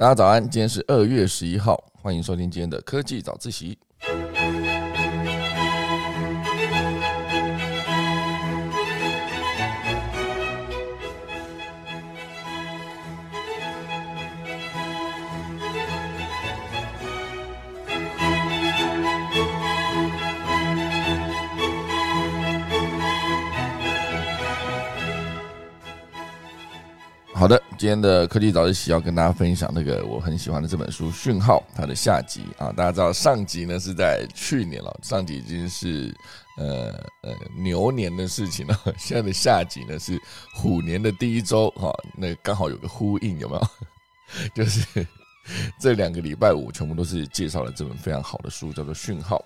大家早安，今天是二月十一号，欢迎收听今天的科技早自习。好的，今天的科技早自习要跟大家分享那个我很喜欢的这本书《讯号》它的下集啊。大家知道上集呢是在去年了，上集已经是呃呃牛年的事情了，现在的下集呢是虎年的第一周哈，那刚好有个呼应，有没有？就是这两个礼拜五全部都是介绍了这本非常好的书，叫做《讯号》。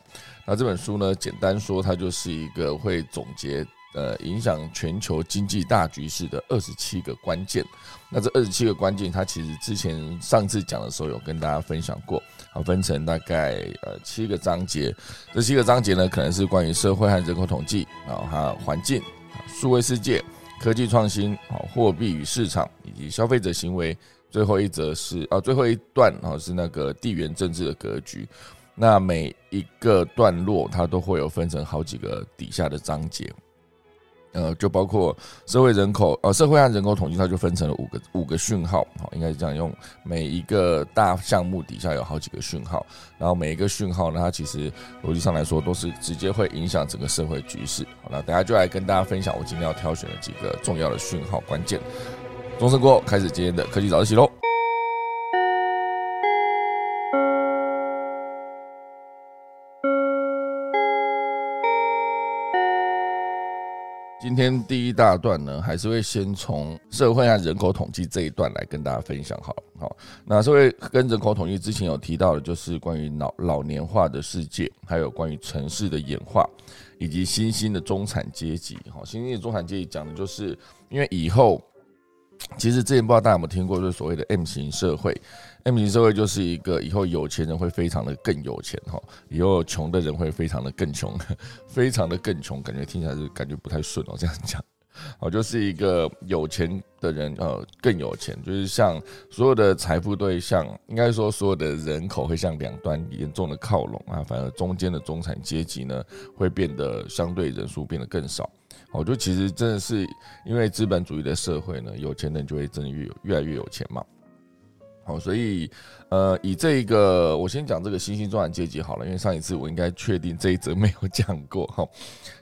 那这本书呢，简单说，它就是一个会总结。呃，影响全球经济大局势的二十七个关键。那这二十七个关键，它其实之前上次讲的时候有跟大家分享过，好，分成大概呃七个章节。这七个章节呢，可能是关于社会和人口统计，然后还有环境、数位世界、科技创新、好货币与市场以及消费者行为。最后一则是啊，最后一段啊是那个地缘政治的格局。那每一个段落，它都会有分成好几个底下的章节。呃，就包括社会人口，呃，社会和人口统计，它就分成了五个五个讯号，好，应该是这样用。每一个大项目底下有好几个讯号，然后每一个讯号呢，它其实逻辑上来说都是直接会影响整个社会局势。好，那等下就来跟大家分享我今天要挑选的几个重要的讯号关键。钟声过后，开始今天的科技早自习喽。今天第一大段呢，还是会先从社会和人口统计这一段来跟大家分享。好，好，那社会跟人口统计之前有提到的，就是关于老老年化的世界，还有关于城市的演化，以及新兴的中产阶级。好，新兴的中产阶级讲的就是，因为以后。其实之前不知道大家有没有听过，就是所谓的 M 型社会。M 型社会就是一个以后有钱人会非常的更有钱哈，以后穷的人会非常的更穷，非常的更穷，感觉听起来是感觉不太顺哦。这样讲，哦，就是一个有钱的人呃更有钱，就是像所有的财富对象，应该说所有的人口会向两端严重的靠拢啊，反而中间的中产阶级呢会变得相对人数变得更少。我觉得其实真的是因为资本主义的社会呢，有钱人就会真的越越来越有钱嘛。好，所以呃，以这一个我先讲这个新兴中产阶级好了，因为上一次我应该确定这一则没有 讲过哈。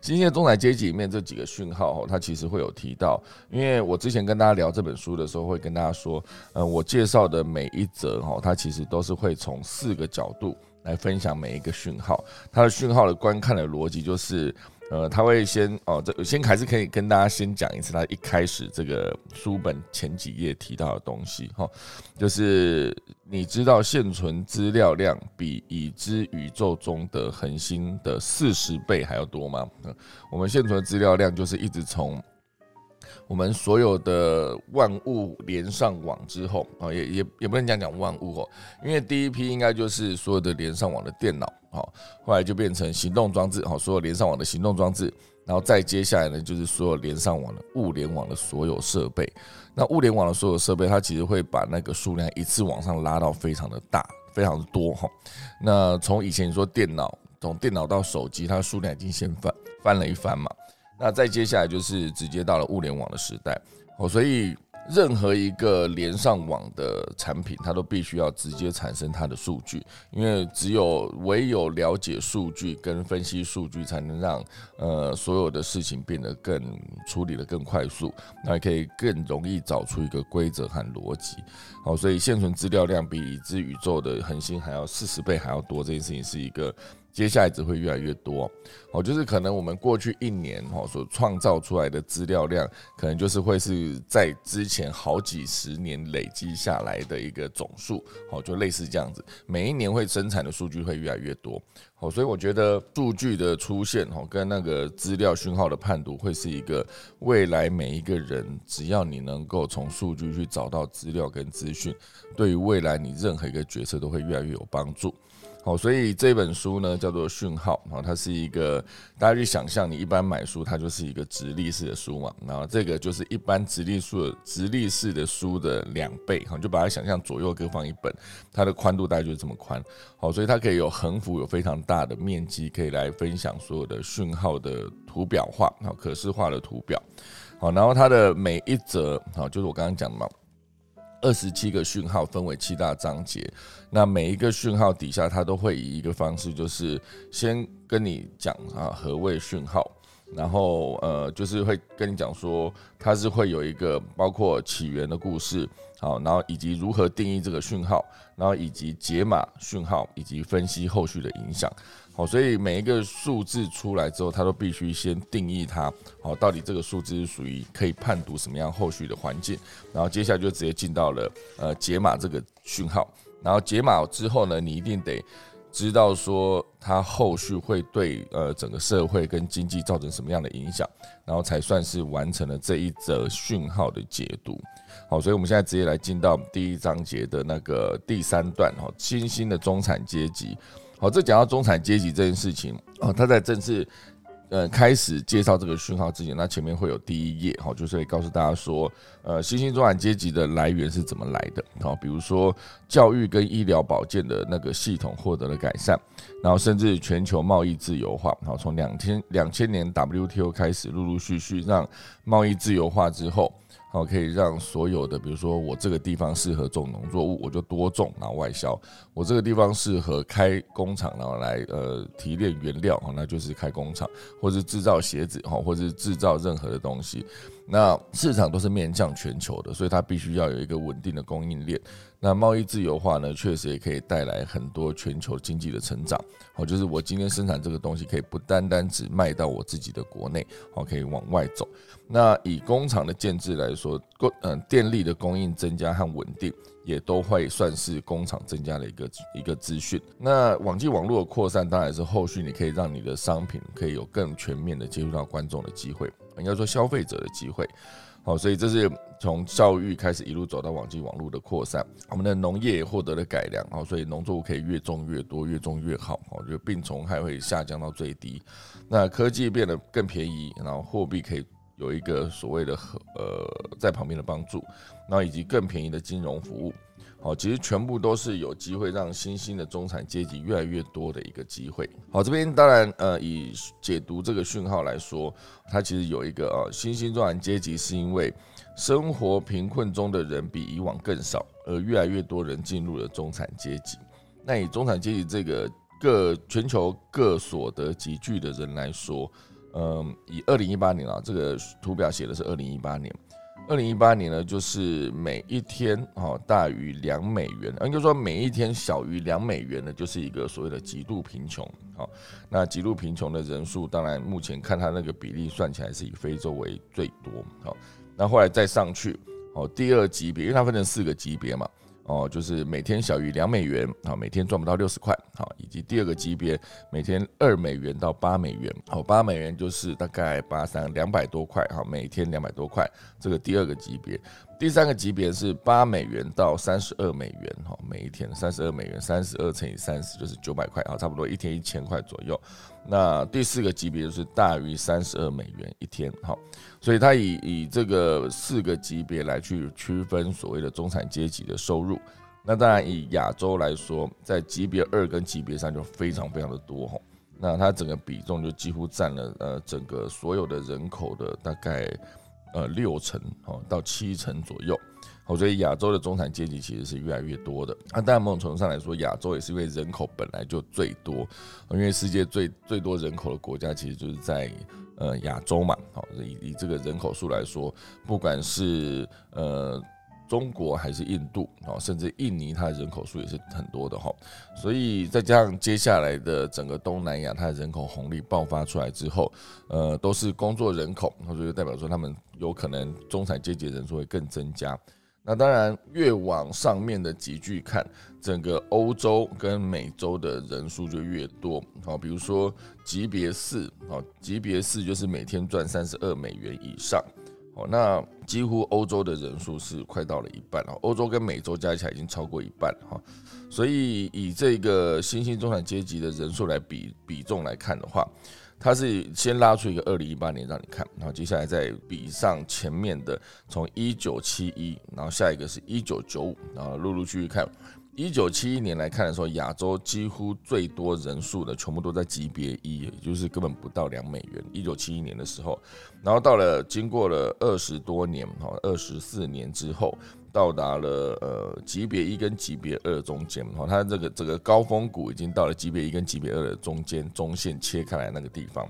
新兴的中产阶级里面这几个讯号哈，它其实会有提到，因为我之前跟大家聊这本书的时候，会跟大家说，呃，我介绍的每一则哈，它其实都是会从四个角度来分享每一个讯号，它的讯号的观看的逻辑就是。呃，他会先哦，这先还是可以跟大家先讲一次，他一开始这个书本前几页提到的东西哈，就是你知道现存资料量比已知宇宙中的恒星的四十倍还要多吗？我们现存资料量就是一直从我们所有的万物连上网之后啊，也也也不能讲讲万物哦，因为第一批应该就是所有的连上网的电脑。好，后来就变成行动装置，好，所有连上网的行动装置，然后再接下来呢，就是所有连上网的物联网的所有设备。那物联网的所有设备，它其实会把那个数量一次往上拉到非常的大，非常的多哈。那从以前你说电脑，从电脑到手机，它数量已经先翻翻了一番嘛。那再接下来就是直接到了物联网的时代，哦，所以。任何一个连上网的产品，它都必须要直接产生它的数据，因为只有唯有了解数据跟分析数据，才能让呃所有的事情变得更处理的更快速，那可以更容易找出一个规则和逻辑。好，所以现存资料量比已知宇宙的恒星还要四十倍还要多，这件事情是一个。接下来只会越来越多，哦，就是可能我们过去一年哈所创造出来的资料量，可能就是会是在之前好几十年累积下来的一个总数，哦，就类似这样子，每一年会生产的数据会越来越多，哦，所以我觉得数据的出现哈跟那个资料讯号的判读，会是一个未来每一个人只要你能够从数据去找到资料跟资讯，对于未来你任何一个决策都会越来越有帮助。好，所以这本书呢叫做《讯号》啊，它是一个大家去想象，你一般买书它就是一个直立式的书嘛，然后这个就是一般直立书直立式的书的两倍哈，就把它想象左右各放一本，它的宽度大概就是这么宽。好，所以它可以有横幅，有非常大的面积，可以来分享所有的讯号的图表化，好，可视化的图表。好，然后它的每一则好，就是我刚刚讲的嘛。二十七个讯号分为七大章节，那每一个讯号底下，它都会以一个方式，就是先跟你讲啊何谓讯号，然后呃就是会跟你讲说它是会有一个包括起源的故事，好，然后以及如何定义这个讯号，然后以及解码讯号，以及分析后续的影响。好，所以每一个数字出来之后，它都必须先定义它。好，到底这个数字是属于可以判读什么样后续的环境，然后接下来就直接进到了呃解码这个讯号。然后解码之后呢，你一定得知道说它后续会对呃整个社会跟经济造成什么样的影响，然后才算是完成了这一则讯号的解读。好，所以我们现在直接来进到第一章节的那个第三段哈，新兴的中产阶级。好，这讲到中产阶级这件事情啊，他在正式呃开始介绍这个讯号之前，那前面会有第一页，好，就是会告诉大家说，呃，新兴中产阶级的来源是怎么来的，好，比如说教育跟医疗保健的那个系统获得了改善，然后甚至全球贸易自由化，好，从两千两千年 WTO 开始，陆陆续续让贸易自由化之后。好，可以让所有的，比如说我这个地方适合种农作物，我就多种，然后外销；我这个地方适合开工厂，然后来呃提炼原料，那就是开工厂，或是制造鞋子，哈，或是制造任何的东西。那市场都是面向全球的，所以它必须要有一个稳定的供应链。那贸易自由化呢，确实也可以带来很多全球经济的成长。好，就是我今天生产这个东西，可以不单单只卖到我自己的国内，好，可以往外走。那以工厂的建制来说，供嗯电力的供应增加和稳定，也都会算是工厂增加的一个一个资讯。那网际网络的扩散，当然是后续你可以让你的商品可以有更全面的接触到观众的机会。应该说消费者的机会，好，所以这是从教育开始一路走到网际网络的扩散。我们的农业也获得了改良，好，所以农作物可以越种越多，越种越好，好，就病虫害会下降到最低。那科技变得更便宜，然后货币可以有一个所谓的呃在旁边的帮助，然后以及更便宜的金融服务。好，其实全部都是有机会让新兴的中产阶级越来越多的一个机会。好，这边当然呃，以解读这个讯号来说，它其实有一个啊，新兴中产阶级是因为生活贫困中的人比以往更少，而越来越多人进入了中产阶级。那以中产阶级这个各全球各所得集聚的人来说，嗯，以二零一八年啊，这个图表写的是二零一八年。二零一八年呢，就是每一天哈大于两美元，应该说每一天小于两美元呢，就是一个所谓的极度贫穷。好，那极度贫穷的人数，当然目前看它那个比例算起来是以非洲为最多。好，那后来再上去，好第二级别，因为它分成四个级别嘛。哦，就是每天小于两美元，好，每天赚不到六十块，好，以及第二个级别每天二美元到八美元，好，八美元就是大概八三两百多块，好，每天两百多块，这个第二个级别。第三个级别是八美元到三十二美元，哈，每一天三十二美元，三十二乘以三十就是九百块，啊，差不多一天一千块左右。那第四个级别就是大于三十二美元一天，哈，所以它以以这个四个级别来去区分所谓的中产阶级的收入。那当然以亚洲来说，在级别二跟级别三就非常非常的多，哈，那它整个比重就几乎占了呃整个所有的人口的大概。呃，六成哦到七成左右，我觉得亚洲的中产阶级其实是越来越多的。那当然，某种程度上来说，亚洲也是因为人口本来就最多，因为世界最最多人口的国家其实就是在呃亚洲嘛。好，以以这个人口数来说，不管是呃。中国还是印度啊，甚至印尼，它的人口数也是很多的哈。所以再加上接下来的整个东南亚，它的人口红利爆发出来之后，呃，都是工作人口，所以就代表说他们有可能中产阶级人数会更增加。那当然，越往上面的集聚看，整个欧洲跟美洲的人数就越多。好，比如说级别四，好，级别四就是每天赚三十二美元以上。哦，那几乎欧洲的人数是快到了一半哦，欧洲跟美洲加起来已经超过一半哈，所以以这个新兴中产阶级的人数来比比重来看的话，它是先拉出一个二零一八年让你看，然后接下来再比上前面的从一九七一，然后下一个是一九九五，然后陆陆续续看。一九七一年来看的时候，亚洲几乎最多人数的全部都在级别一，也就是根本不到两美元。一九七一年的时候，然后到了经过了二十多年，哈，二十四年之后，到达了呃级别一跟级别二中间，哈，它这个这个高峰谷已经到了级别一跟级别二的中间中线切开来那个地方。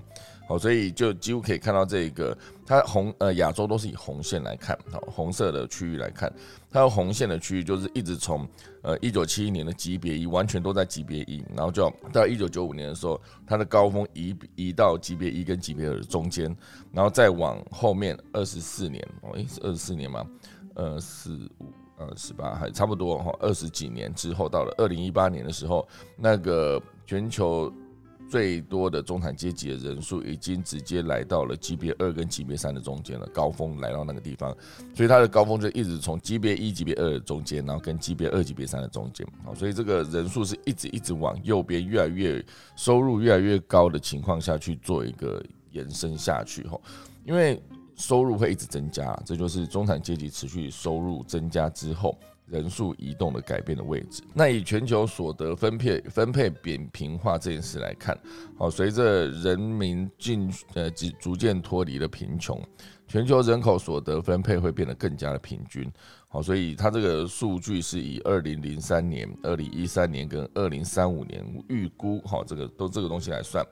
好，所以就几乎可以看到这个，它红呃亚洲都是以红线来看，好红色的区域来看，它有红线的区域就是一直从呃一九七一年的级别一完全都在级别一，然后就到一九九五年的时候，它的高峰移移到级别一跟级别二中间，然后再往后面二十四年，哦，诶是二十四年吗？呃四五呃十八还差不多哈，二十几年之后到了二零一八年的时候，那个全球。最多的中产阶级的人数已经直接来到了级别二跟级别三的中间了，高峰来到那个地方，所以它的高峰就一直从级别一、级别二的中间，然后跟级别二、级别三的中间，好，所以这个人数是一直一直往右边越来越收入越来越高的情况下去做一个延伸下去，哈，因为收入会一直增加，这就是中产阶级持续收入增加之后。人数移动的改变的位置。那以全球所得分配分配扁平化这件事来看，好，随着人民进呃逐逐渐脱离了贫穷，全球人口所得分配会变得更加的平均。好，所以它这个数据是以二零零三年、二零一三年跟二零三五年预估，好，这个都这个东西来算。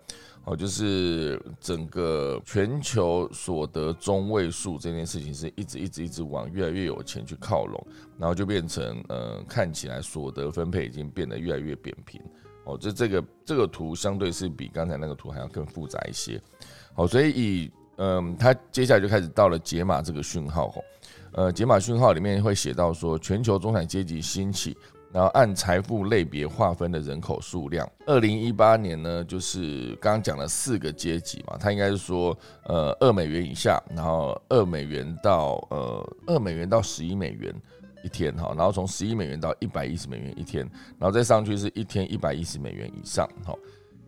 哦，就是整个全球所得中位数这件事情是一直一直一直往越来越有钱去靠拢，然后就变成呃看起来所得分配已经变得越来越扁平。哦，这这个这个图相对是比刚才那个图还要更复杂一些。好，所以以嗯，它接下来就开始到了解码这个讯号。吼，呃，解码讯号里面会写到说，全球中产阶级兴起。然后按财富类别划分的人口数量，二零一八年呢，就是刚刚讲了四个阶级嘛，它应该是说，呃，二美元以下，然后二美元到呃二美元到十一美元一天哈，然后从十一美元到一百一十美元一天，然后再上去是一天一百一十美元以上哈，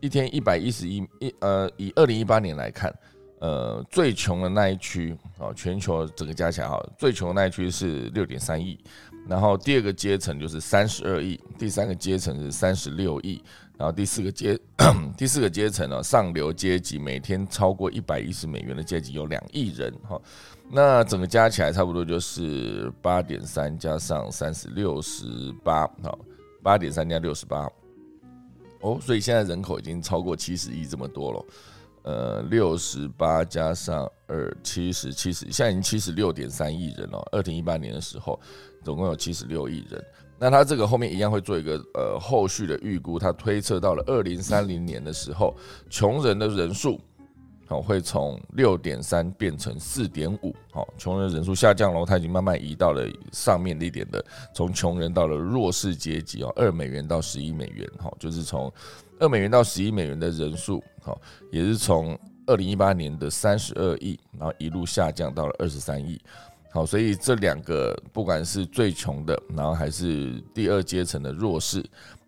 一天一百一十一一呃，以二零一八年来看，呃，最穷的那一区啊，全球整个加起来哈，最穷的那一区是六点三亿。然后第二个阶层就是三十二亿，第三个阶层是三十六亿，然后第四个阶 第四个阶层呢，上流阶级每天超过一百一十美元的阶级有两亿人哈，那整个加起来差不多就是八点三加上三十六十八，好，八点三加六十八，哦，所以现在人口已经超过七十亿这么多了。呃，六十八加上二七十七十，现在已经七十六点三亿人了。二零一八年的时候，总共有七十六亿人。那他这个后面一样会做一个呃后续的预估，他推测到了二零三零年的时候，穷人的人数好会从六点三变成四点五，好，穷人人数下降了，他已经慢慢移到了上面一点的，从穷人到了弱势阶级哦，二美元到十一美元，好，就是从。二美元到十一美元的人数，好，也是从二零一八年的三十二亿，然后一路下降到了二十三亿，好，所以这两个不管是最穷的，然后还是第二阶层的弱势，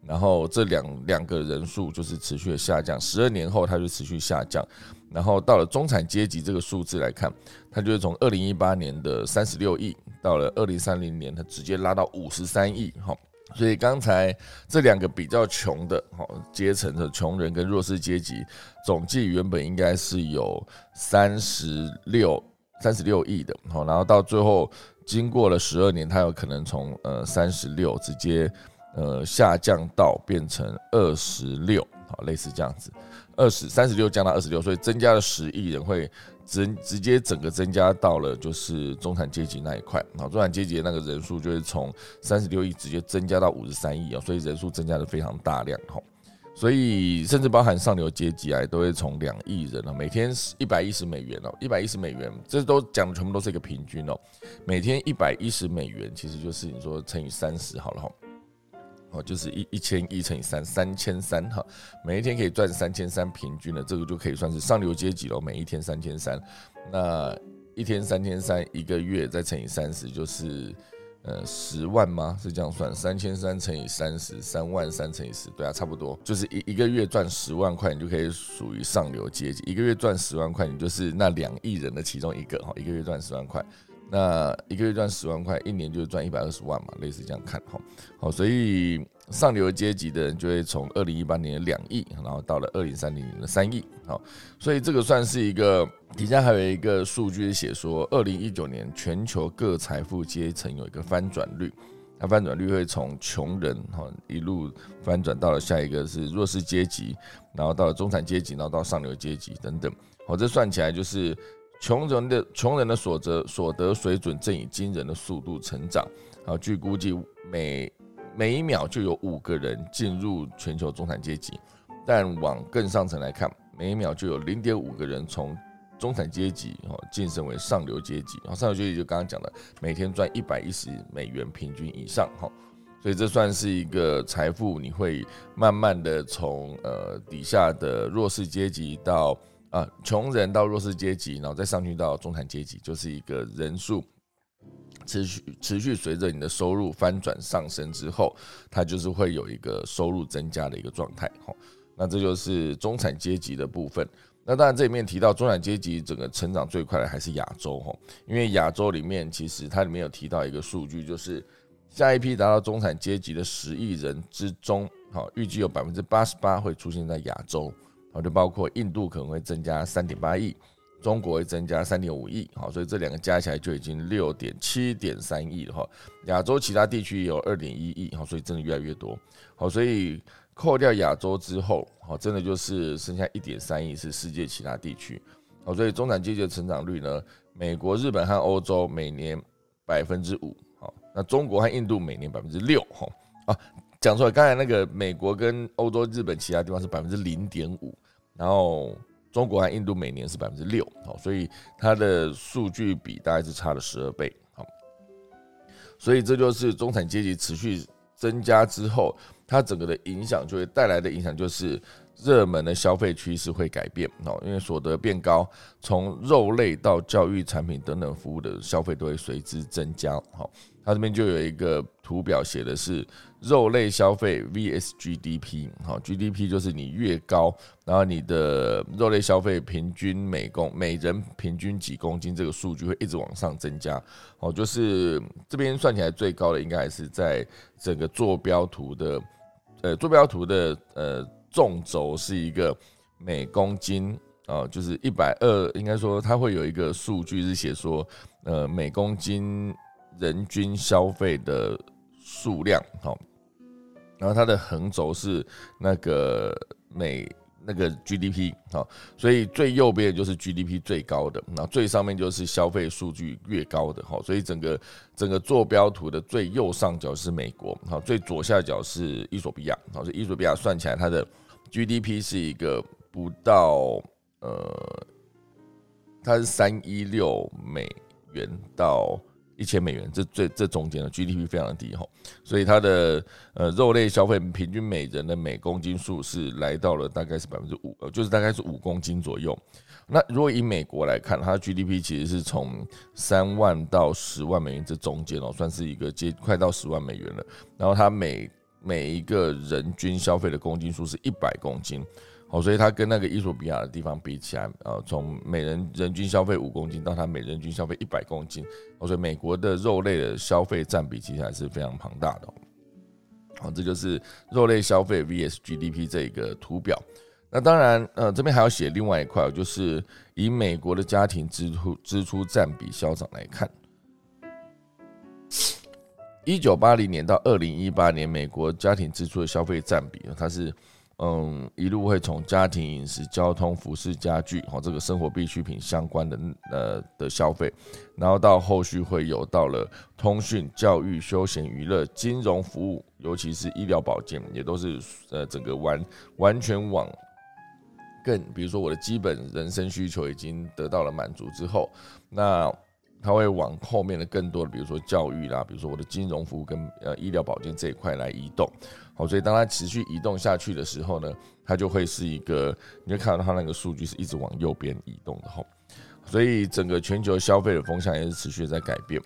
然后这两两个人数就是持续的下降，十二年后它就持续下降，然后到了中产阶级这个数字来看，它就是从二零一八年的三十六亿，到了二零三零年，它直接拉到五十三亿，好。所以刚才这两个比较穷的哈阶层的穷人跟弱势阶级，总计原本应该是有三十六三十六亿的，好，然后到最后经过了十二年，它有可能从呃三十六直接呃下降到变成二十六，好，类似这样子，二十三十六降到二十六，所以增加了十亿人会。直直接整个增加到了就是中产阶级那一块，好，中产阶级那个人数就是从三十六亿直接增加到五十三亿啊，所以人数增加的非常大量哈，所以甚至包含上流阶级啊，都会从两亿人啊，每天是一百一十美元哦，一百一十美元，这都讲的全部都是一个平均哦，每天一百一十美元，其实就是你说乘以三十好了哈。哦，就是一一千一乘以三，三千三哈，每一天可以赚三千三，平均的这个就可以算是上流阶级了。每一天三千三，那一天三千三，一个月再乘以三十，就是呃十万吗？是这样算？三千三乘以三十，三万三乘以十，对啊，差不多，就是一一个月赚十万块，你就可以属于上流阶级。一个月赚十万块，你就是那两亿人的其中一个哈。一个月赚十万块。那一个月赚十万块，一年就赚一百二十万嘛，类似这样看哈。好，所以上流阶级的人就会从二零一八年的两亿，然后到了二零三零年的三亿。好，所以这个算是一个底下还有一个数据写说，二零一九年全球各财富阶层有一个翻转率，那翻转率会从穷人哈一路翻转到了下一个是弱势阶级，然后到了中产阶级，然后到上流阶级等等。好，这算起来就是。穷人的穷人的所得所得水准正以惊人的速度成长。啊，据估计，每每一秒就有五个人进入全球中产阶级，但往更上层来看，每一秒就有零点五个人从中产阶级哦晋升为上流阶级。然后上流阶级就刚刚讲的，每天赚一百一十美元平均以上哈，所以这算是一个财富，你会慢慢的从呃底下的弱势阶级到。啊，穷人到弱势阶级，然后再上去到中产阶级，就是一个人数持续持续随着你的收入翻转上升之后，它就是会有一个收入增加的一个状态。哈，那这就是中产阶级的部分。那当然这里面提到中产阶级整个成长最快的还是亚洲，哈，因为亚洲里面其实它里面有提到一个数据，就是下一批达到中产阶级的十亿人之中，好，预计有百分之八十八会出现在亚洲。好，就包括印度可能会增加三点八亿，中国会增加三点五亿，好，所以这两个加起来就已经六点七点三亿了哈。亚洲其他地区也有二点一亿，好，所以真的越来越多。好，所以扣掉亚洲之后，好，真的就是剩下一点三亿是世界其他地区。好，所以中产阶级的成长率呢，美国、日本和欧洲每年百分之五，好，那中国和印度每年百分之六，哈啊，讲出来，刚才那个美国跟欧洲、日本其他地方是百分之零点五。然后中国和印度每年是百分之六，好，所以它的数据比大概是差了十二倍，好，所以这就是中产阶级持续增加之后，它整个的影响就会带来的影响就是热门的消费趋势会改变，哦，因为所得变高，从肉类到教育产品等等服务的消费都会随之增加，好。它这边就有一个图表，写的是肉类消费 vs GDP，好，GDP 就是你越高，然后你的肉类消费平均每公每人平均几公斤，这个数据会一直往上增加，哦，就是这边算起来最高的应该还是在整个坐标图的，呃，坐标图的呃纵轴是一个每公斤，啊，就是一百二，应该说它会有一个数据是写说，呃，每公斤。人均消费的数量，好，然后它的横轴是那个每那个 GDP，好，所以最右边就是 GDP 最高的，然后最上面就是消费数据越高的，好，所以整个整个坐标图的最右上角是美国，好，最左下角是伊索比亚，好，所以伊索比亚算起来它的 GDP 是一个不到呃，它是三一六美元到。一千美元，这最这中间的 GDP 非常低哈，所以它的呃肉类消费平均每人的每公斤数是来到了大概是百分之五，呃就是大概是五公斤左右。那如果以美国来看，它的 GDP 其实是从三万到十万美元这中间哦，算是一个接快到十万美元了。然后它每每一个人均消费的公斤数是一百公斤。哦，所以它跟那个伊索比亚的地方比起来，呃，从每人人均消费五公斤到它每人均消费一百公斤，哦，所以美国的肉类的消费占比其实还是非常庞大的。好，这就是肉类消费 vs GDP 这一个图表。那当然，呃，这边还要写另外一块，就是以美国的家庭支出支出占比消长来看，一九八零年到二零一八年，美国家庭支出的消费占比，它是。嗯，一路会从家庭饮食、交通、服饰、家具，哈，这个生活必需品相关的呃的消费，然后到后续会有到了通讯、教育、休闲娱乐、金融服务，尤其是医疗保健，也都是呃整个完完全往更，比如说我的基本人生需求已经得到了满足之后，那。它会往后面的更多的，比如说教育啦，比如说我的金融服务跟呃医疗保健这一块来移动，好，所以当它持续移动下去的时候呢，它就会是一个，你会看到它那个数据是一直往右边移动的吼，所以整个全球消费的风向也是持续在改变。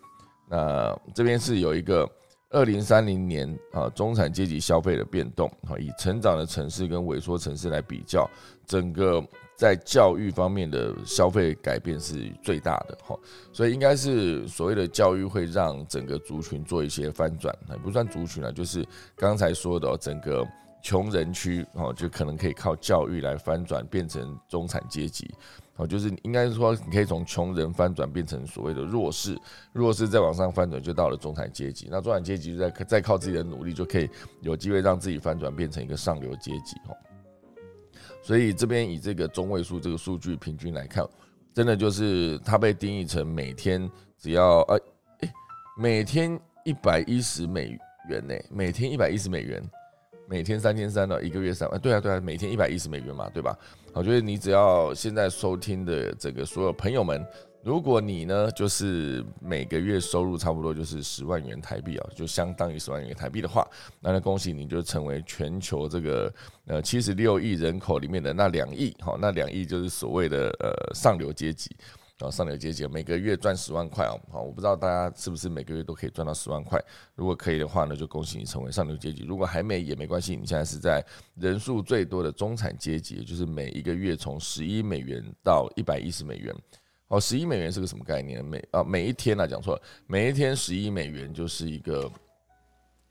那这边是有一个二零三零年啊中产阶级消费的变动啊，以成长的城市跟萎缩城市来比较，整个在教育方面的消费改变是最大的哈，所以应该是所谓的教育会让整个族群做一些翻转，也不算族群了，就是刚才说的整个穷人区哦，就可能可以靠教育来翻转变成中产阶级。哦，就是应该说，你可以从穷人翻转变成所谓的弱势，弱势再往上翻转，就到了中产阶级。那中产阶级再再靠自己的努力，就可以有机会让自己翻转变成一个上流阶级。哦，所以这边以这个中位数这个数据平均来看，真的就是它被定义成每天只要呃，诶，每天一百一十美元呢，每天一百一十美元。每天三千三的一个月三万，对啊对啊，每天一百一十美元嘛，对吧？我觉得你只要现在收听的这个所有朋友们，如果你呢就是每个月收入差不多就是十万元台币啊，就相当于十万元台币的话，那那恭喜你就成为全球这个呃七十六亿人口里面的那两亿，好，那两亿就是所谓的呃上流阶级。啊上流阶级每个月赚十万块哦，好，我不知道大家是不是每个月都可以赚到十万块。如果可以的话呢，就恭喜你成为上流阶级。如果还没也没关系，你现在是在人数最多的中产阶级，就是每一个月从十一美元到一百一十美元。哦，十一美元是个什么概念？每啊每一天啊讲错了，每一天十一美元就是一个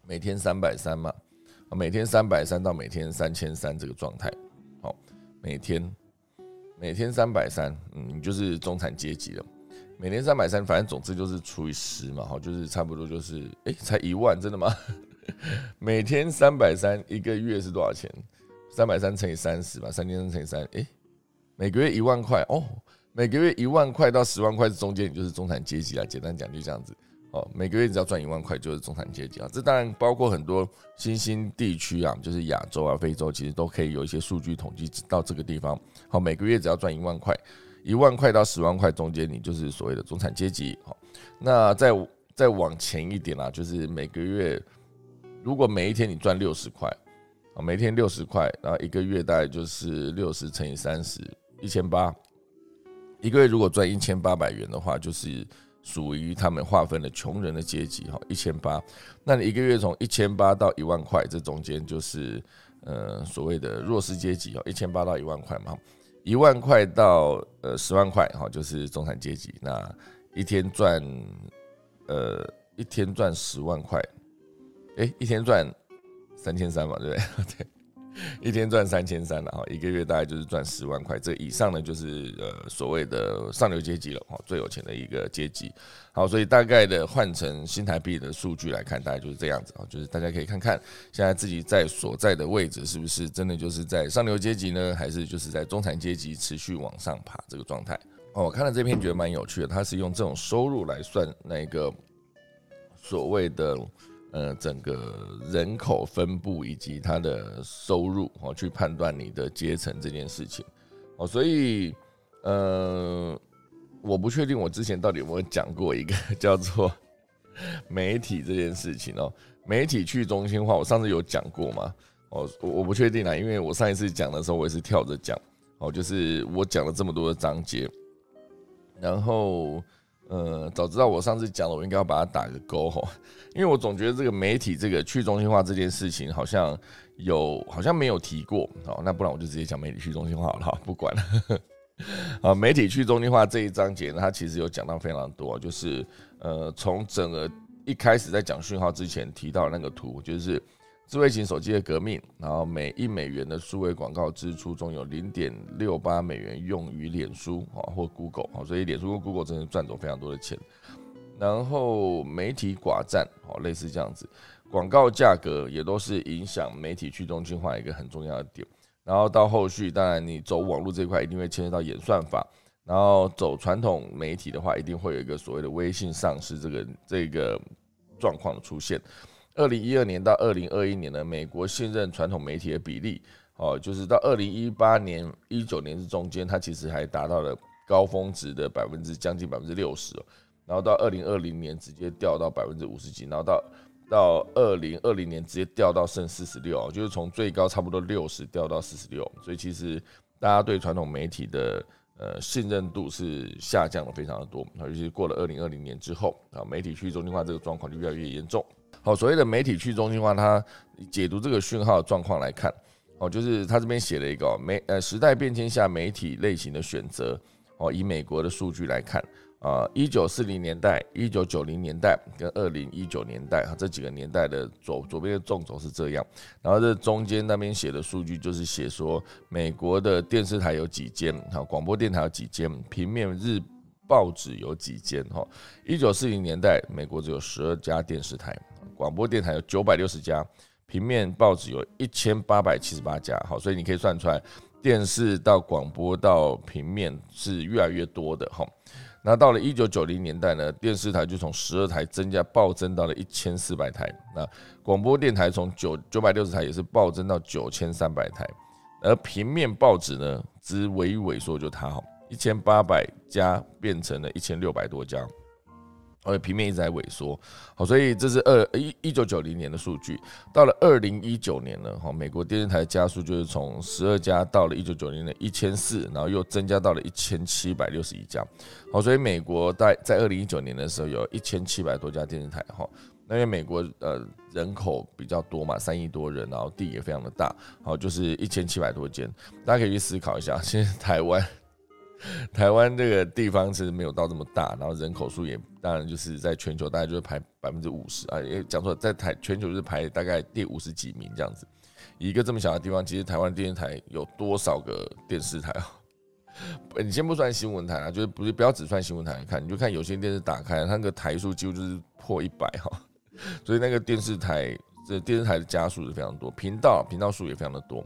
每天三百三嘛，每天三百三到每天三千三这个状态。好，每天。每天三百三，嗯，你就是中产阶级了。每天三百三，反正总之就是除以十嘛，好，就是差不多就是，哎，才一万，真的吗？每天三百三，一个月是多少钱？三百三乘以三十嘛，三千三乘以三，哎，每个月一万块哦，每个月一万块到十万块中间，你就是中产阶级啊。简单讲就这样子。哦，每个月只要赚一万块就是中产阶级啊！这当然包括很多新兴地区啊，就是亚洲啊、非洲，其实都可以有一些数据统计到这个地方。好，每个月只要赚一万块，一万块到十万块中间，你就是所谓的中产阶级。好，那再再往前一点啦，就是每个月如果每一天你赚六十块，啊，每天六十块，然后一个月大概就是六十乘以三十，一千八。一个月如果赚一千八百元的话，就是。属于他们划分的穷人的阶级哈，一千八，那你一个月从一千八到一万块，这中间就是呃所谓的弱势阶级哦，一千八到一万块嘛，一万块到呃十万块哈，就是中产阶级。那一天赚呃一天赚十万块，哎，一天赚三千三嘛，对不对？对。一天赚三千三了哈，一个月大概就是赚十万块，这以上呢就是呃所谓的上流阶级了哈，最有钱的一个阶级。好，所以大概的换成新台币的数据来看，大概就是这样子啊，就是大家可以看看现在自己在所在的位置是不是真的就是在上流阶级呢，还是就是在中产阶级持续往上爬这个状态。哦，我看了这篇觉得蛮有趣的，它是用这种收入来算那个所谓的。呃，整个人口分布以及他的收入哦，去判断你的阶层这件事情哦，所以呃，我不确定我之前到底有没有讲过一个叫做 媒体这件事情哦，媒体去中心化，我上次有讲过吗？哦，我我不确定啊，因为我上一次讲的时候，我也是跳着讲哦，就是我讲了这么多的章节，然后。呃，早知道我上次讲了，我应该要把它打个勾吼，因为我总觉得这个媒体这个去中心化这件事情好像有，好像没有提过，好，那不然我就直接讲媒体去中心化好了，不管了。啊，媒体去中心化这一章节呢，它其实有讲到非常多，就是呃，从整个一开始在讲讯号之前提到那个图，就是。智慧型手机的革命，然后每一美元的数位广告支出中有零点六八美元用于脸书啊或 Google 啊，所以脸书跟 Google 真的赚走非常多的钱。然后媒体寡占哦，类似这样子，广告价格也都是影响媒体去中心化一个很重要的点。然后到后续，当然你走网络这块一定会牵涉到演算法，然后走传统媒体的话，一定会有一个所谓的微信上市这个这个状况的出现。二零一二年到二零二一年呢，美国信任传统媒体的比例，哦，就是到二零一八年、一九年是中间，它其实还达到了高峰值的百分之将近百分之六十哦，然后到二零二零年直接掉到百分之五十几，然后到到二零二零年直接掉到剩四十六，就是从最高差不多六十掉到四十六，所以其实大家对传统媒体的呃信任度是下降的非常的多，尤其是过了二零二零年之后啊，媒体去中心化这个状况就越来越严重。好，所谓的媒体去中心化，它解读这个讯号状况来看，哦，就是他这边写了一个媒呃时代变迁下媒体类型的选择，哦，以美国的数据来看。啊，一九四零年代、一九九零年代跟二零一九年代哈，这几个年代的左左边的纵轴是这样，然后这中间那边写的数据就是写说美国的电视台有几间，哈，广播电台有几间，平面日报纸有几间，哈，一九四零年代美国只有十二家电视台，广播电台有九百六十家，平面报纸有一千八百七十八家，好，所以你可以算出来，电视到广播到平面是越来越多的，哈。那到了一九九零年代呢，电视台就从十二台增加暴增到了一千四百台。那广播电台从九九百六十台也是暴增到九千三百台，而平面报纸呢，只萎萎缩，就它哈，一千八百家变成了一千六百多家。而且平面一直在萎缩，好，所以这是二一一九九零年的数据。到了二零一九年呢，哈，美国电视台加速就是从十二家到了一九九零年一千四，然后又增加到了一千七百六十一家。好，所以美国在在二零一九年的时候有一千七百多家电视台，哈，那因为美国呃人口比较多嘛，三亿多人，然后地也非常的大，好，就是一千七百多间。大家可以去思考一下，其实台湾。台湾这个地方其实没有到这么大，然后人口数也当然就是在全球大概就是排百分之五十啊，也讲错，在台全球是排大概第五十几名这样子。一个这么小的地方，其实台湾电视台有多少个电视台啊？你先不算新闻台啊，就是不是不要只算新闻台看，你就看有线电视打开，它那个台数几乎就是破一百哈，所以那个电视台。这电视台的家数是非常多，频道频道数也非常的多，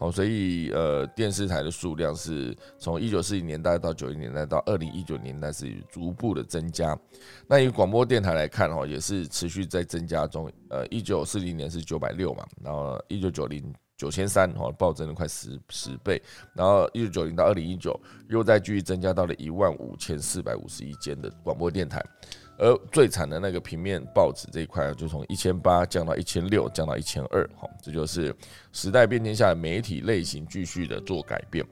好，所以呃电视台的数量是从一九四零年代到九零年代到二零一九年代是逐步的增加。那以广播电台来看哈，也是持续在增加中。呃，一九四零年是九百六嘛，然后一九九零九千三，哈，暴增了快十十倍。然后一九九零到二零一九又再继续增加到了一万五千四百五十一间的广播电台。而最惨的那个平面报纸这一块，就从一千八降到一千六，降到一千二，哈，这就是时代变迁下媒体类型继续的做改变。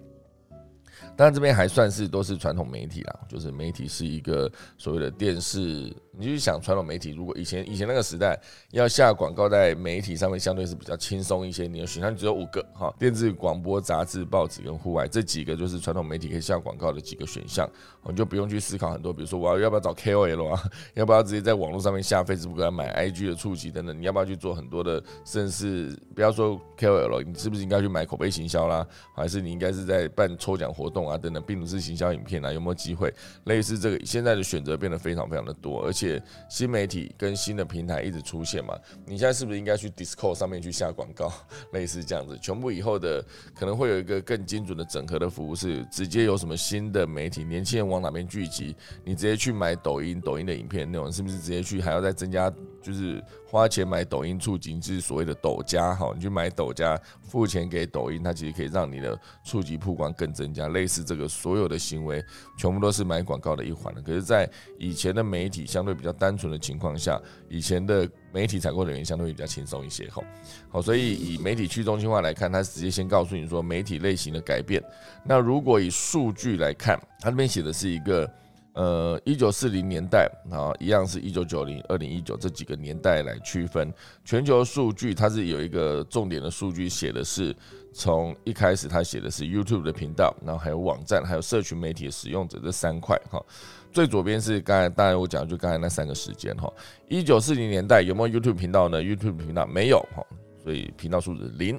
当然这边还算是都是传统媒体啦，就是媒体是一个所谓的电视。你去想传统媒体，如果以前以前那个时代要下广告在媒体上面，相对是比较轻松一些。你的选项只有五个哈，电视、广播、杂志、报纸跟户外这几个就是传统媒体可以下广告的几个选项，你就不用去思考很多，比如说我要要不要找 KOL 啊，要不要直接在网络上面下 Facebook 买 IG 的触及等等，你要不要去做很多的，甚至不要说 KOL，你是不是应该去买口碑行销啦，还是你应该是在办抽奖活动啊等等，并不是行销影片啊，有没有机会？类似这个现在的选择变得非常非常的多，而且。新媒体跟新的平台一直出现嘛？你现在是不是应该去 Discord 上面去下广告？类似这样子，全部以后的可能会有一个更精准的整合的服务，是直接有什么新的媒体，年轻人往哪边聚集，你直接去买抖音，抖音的影片内容是不是直接去还要再增加？就是花钱买抖音触及，就是所谓的抖加哈，你去买抖加，付钱给抖音，它其实可以让你的触及曝光更增加。类似这个所有的行为，全部都是买广告的一环可是，在以前的媒体相对比较单纯的情况下，以前的媒体采购人员相对比较轻松一些哈。好，所以以媒体去中心化来看，它直接先告诉你说媒体类型的改变。那如果以数据来看，它这边写的是一个。呃，一九四零年代啊，一样是一九九零、二零一九这几个年代来区分全球数据，它是有一个重点的数据，写的是从一开始它写的是 YouTube 的频道，然后还有网站，还有社群媒体的使用者这三块哈。最左边是刚才，当然我讲就刚才那三个时间哈。一九四零年代有没有 YouTube 频道呢？YouTube 频道没有哈，所以频道数字零。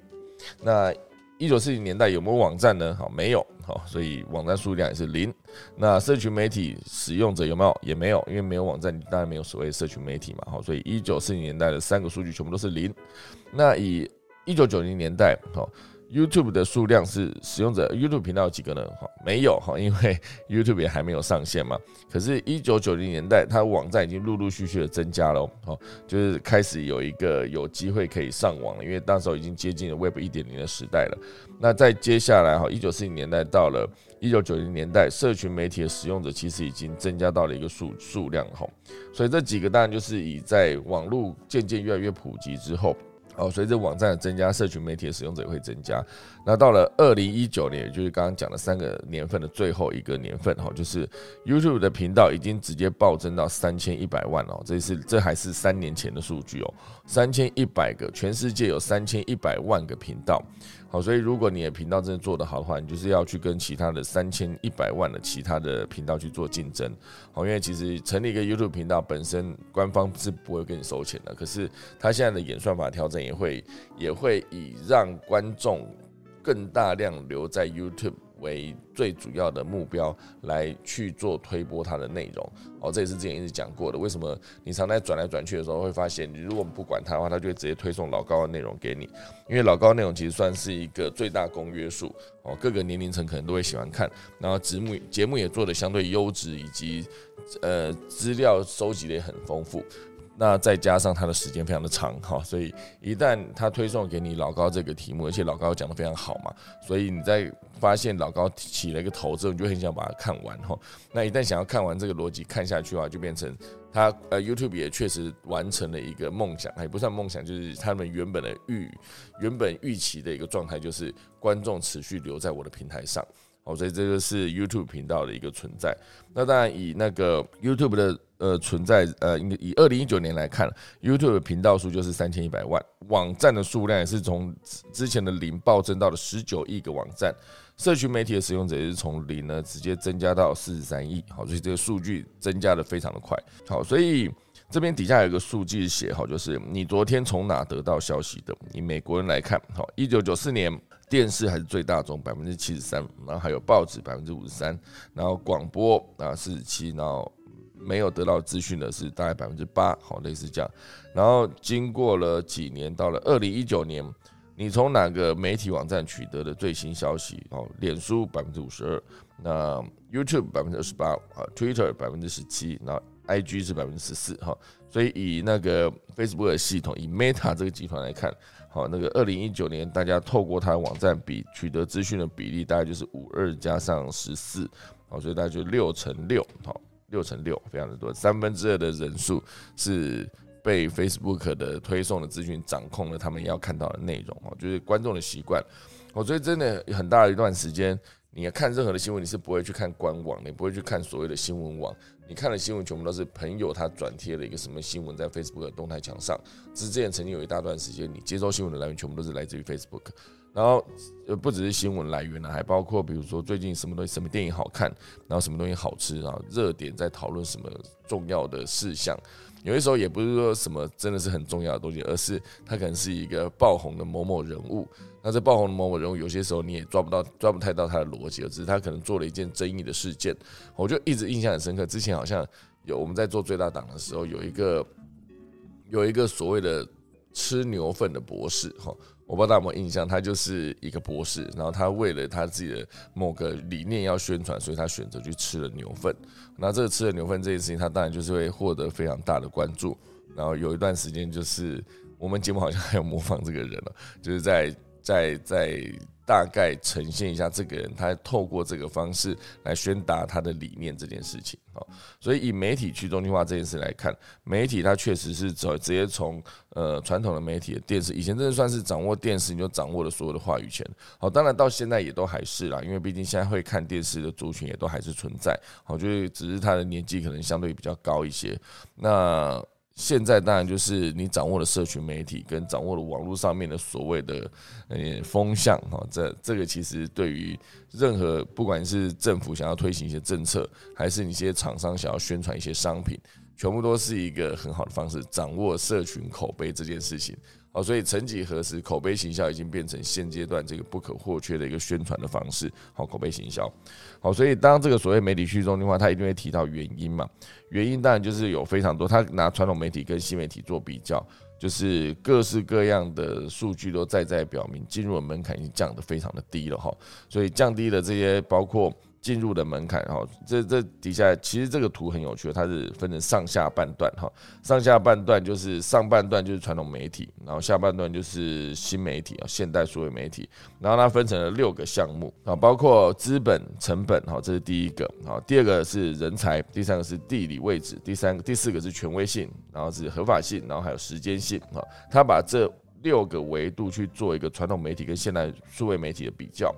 那一九四零年代有没有网站呢？好，没有。好，所以网站数量也是零。那社群媒体使用者有没有？也没有，因为没有网站，当然没有所谓社群媒体嘛。好，所以一九四零年代的三个数据全部都是零。那以一九九零年代，好。YouTube 的数量是使用者 YouTube 频道有几个呢？哈，没有哈，因为 YouTube 也还没有上线嘛。可是，一九九零年代，它网站已经陆陆续续的增加了，哦，就是开始有一个有机会可以上网了，因为那时候已经接近了 Web 一点零的时代了。那在接下来哈，一九四零年代到了一九九零年代，社群媒体的使用者其实已经增加到了一个数数量哈。所以这几个当然就是以在网络渐渐越来越普及之后。哦，随着网站的增加，社群媒体的使用者也会增加。那到了二零一九年，也就是刚刚讲的三个年份的最后一个年份，哈，就是 YouTube 的频道已经直接暴增到三千一百万哦，这是这还是三年前的数据哦，三千一百个，全世界有三千一百万个频道。好，所以如果你的频道真的做得好的话，你就是要去跟其他的三千一百万的其他的频道去做竞争。好，因为其实成立一个 YouTube 频道本身，官方是不会跟你收钱的。可是他现在的演算法调整，也会也会以让观众更大量留在 YouTube。为最主要的目标来去做推播它的内容哦，这也是之前一直讲过的。为什么你常在转来转去的时候会发现，你如果不管它的话，它就会直接推送老高的内容给你。因为老高内容其实算是一个最大公约数哦，各个年龄层可能都会喜欢看。然后节目节目也做的相对优质，以及呃资料收集的也很丰富。那再加上它的时间非常的长哈，所以一旦他推送给你老高这个题目，而且老高讲的非常好嘛，所以你在发现老高起了一个头之后，你就很想把它看完哈。那一旦想要看完这个逻辑看下去的话，就变成他呃 YouTube 也确实完成了一个梦想，也不算梦想，就是他们原本的预原本预期的一个状态，就是观众持续留在我的平台上。哦，所以这个是 YouTube 频道的一个存在。那当然，以那个 YouTube 的呃存在，呃，应该以二零一九年来看，YouTube 的频道数就是三千一百万，网站的数量也是从之前的零暴增到了十九亿个网站，社群媒体的使用者也是从零呢直接增加到四十三亿。好，所以这个数据增加的非常的快。好，所以这边底下有一个数据写好，就是你昨天从哪得到消息的？以美国人来看，好，一九九四年。电视还是最大众，百分之七十三，然后还有报纸百分之五十三，然后广播啊四十七，然后没有得到资讯的是大概百分之八，好类似这样。然后经过了几年，到了二零一九年，你从哪个媒体网站取得的最新消息？哦，脸书百分之五十二，那 YouTube 百分之二十八，啊，Twitter 百分之十七，然后 IG 是百分之十四，哈。所以以那个 Facebook 的系统，以 Meta 这个集团来看。好，那个二零一九年，大家透过它的网站比取得资讯的比例，大概就是五二加上十四，好，所以大概就六乘六，好，六乘六，非常的多，三分之二的人数是被 Facebook 的推送的资讯掌控了他们要看到的内容，哦，就是观众的习惯，我觉得真的很大的一段时间。你要看任何的新闻，你是不会去看官网，你不会去看所谓的新闻网。你看的新闻全部都是朋友他转贴了一个什么新闻在 Facebook 的动态墙上。之前曾经有一大段时间，你接收新闻的来源全部都是来自于 Facebook。然后呃，不只是新闻来源呢，还包括比如说最近什么东西、什么电影好看，然后什么东西好吃，然后热点在讨论什么重要的事项。有些时候也不是说什么真的是很重要的东西，而是它可能是一个爆红的某某人物。那这爆红的某某人物，有些时候你也抓不到、抓不太到他的逻辑，只是他可能做了一件争议的事件。我就一直印象很深刻。之前好像有我们在做最大档的时候，有一个有一个所谓的吃牛粪的博士，哈，我不知道大家有没有印象，他就是一个博士，然后他为了他自己的某个理念要宣传，所以他选择去吃了牛粪。那这个吃了牛粪这件事情，他当然就是会获得非常大的关注。然后有一段时间，就是我们节目好像还有模仿这个人了，就是在。在在大概呈现一下这个人，他透过这个方式来宣达他的理念这件事情啊，所以以媒体去中心化这件事来看，媒体它确实是走直接从呃传统的媒体的电视，以前真的算是掌握电视你就掌握了所有的话语权，好，当然到现在也都还是啦，因为毕竟现在会看电视的族群也都还是存在，好，就是只是他的年纪可能相对比较高一些，那。现在当然就是你掌握了社群媒体，跟掌握了网络上面的所谓的呃风向哈，这这个其实对于任何不管是政府想要推行一些政策，还是你一些厂商想要宣传一些商品，全部都是一个很好的方式，掌握社群口碑这件事情。好，所以曾几何时，口碑行销已经变成现阶段这个不可或缺的一个宣传的方式。好，口碑行销。好，所以当这个所谓媒体去中心化，他一定会提到原因嘛？原因当然就是有非常多，他拿传统媒体跟新媒体做比较，就是各式各样的数据都在在表明，进入的门槛已经降得非常的低了哈。所以降低了这些包括。进入的门槛哈，这这底下其实这个图很有趣，它是分成上下半段哈，上下半段就是上半段就是传统媒体，然后下半段就是新媒体啊，现代数位媒体，然后它分成了六个项目啊，包括资本成本哈，这是第一个啊，第二个是人才，第三个是地理位置，第三个第四个是权威性，然后是合法性，然后还有时间性啊，它把这六个维度去做一个传统媒体跟现代数位媒体的比较。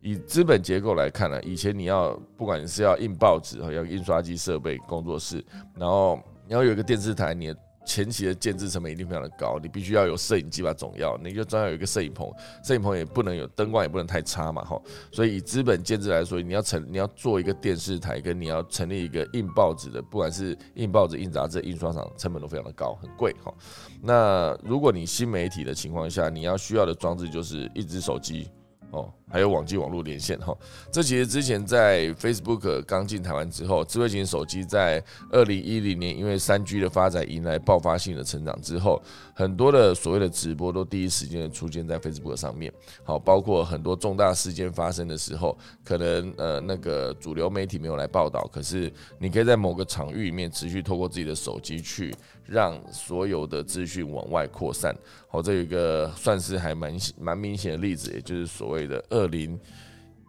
以资本结构来看呢，以前你要不管是要印报纸，要印刷机设备、工作室，然后你要有一个电视台，你。前期的建制成本一定非常的高，你必须要有摄影机吧，总要，你就专要有一个摄影棚，摄影棚也不能有灯光，也不能太差嘛，哈。所以以资本建制来说，你要成你要做一个电视台，跟你要成立一个印报纸的，不管是印报纸、印杂志、印刷厂，成本都非常的高，很贵，哈。那如果你新媒体的情况下，你要需要的装置就是一只手机。哦，还有网际网络连线哈，这其实之前在 Facebook 刚进台湾之后，智慧型手机在二零一零年因为三 G 的发展迎来爆发性的成长之后，很多的所谓的直播都第一时间出现在 Facebook 上面。好，包括很多重大事件发生的时候，可能呃那个主流媒体没有来报道，可是你可以在某个场域里面持续透过自己的手机去。让所有的资讯往外扩散。好，这有一个算是还蛮蛮明显的例子，也就是所谓的二零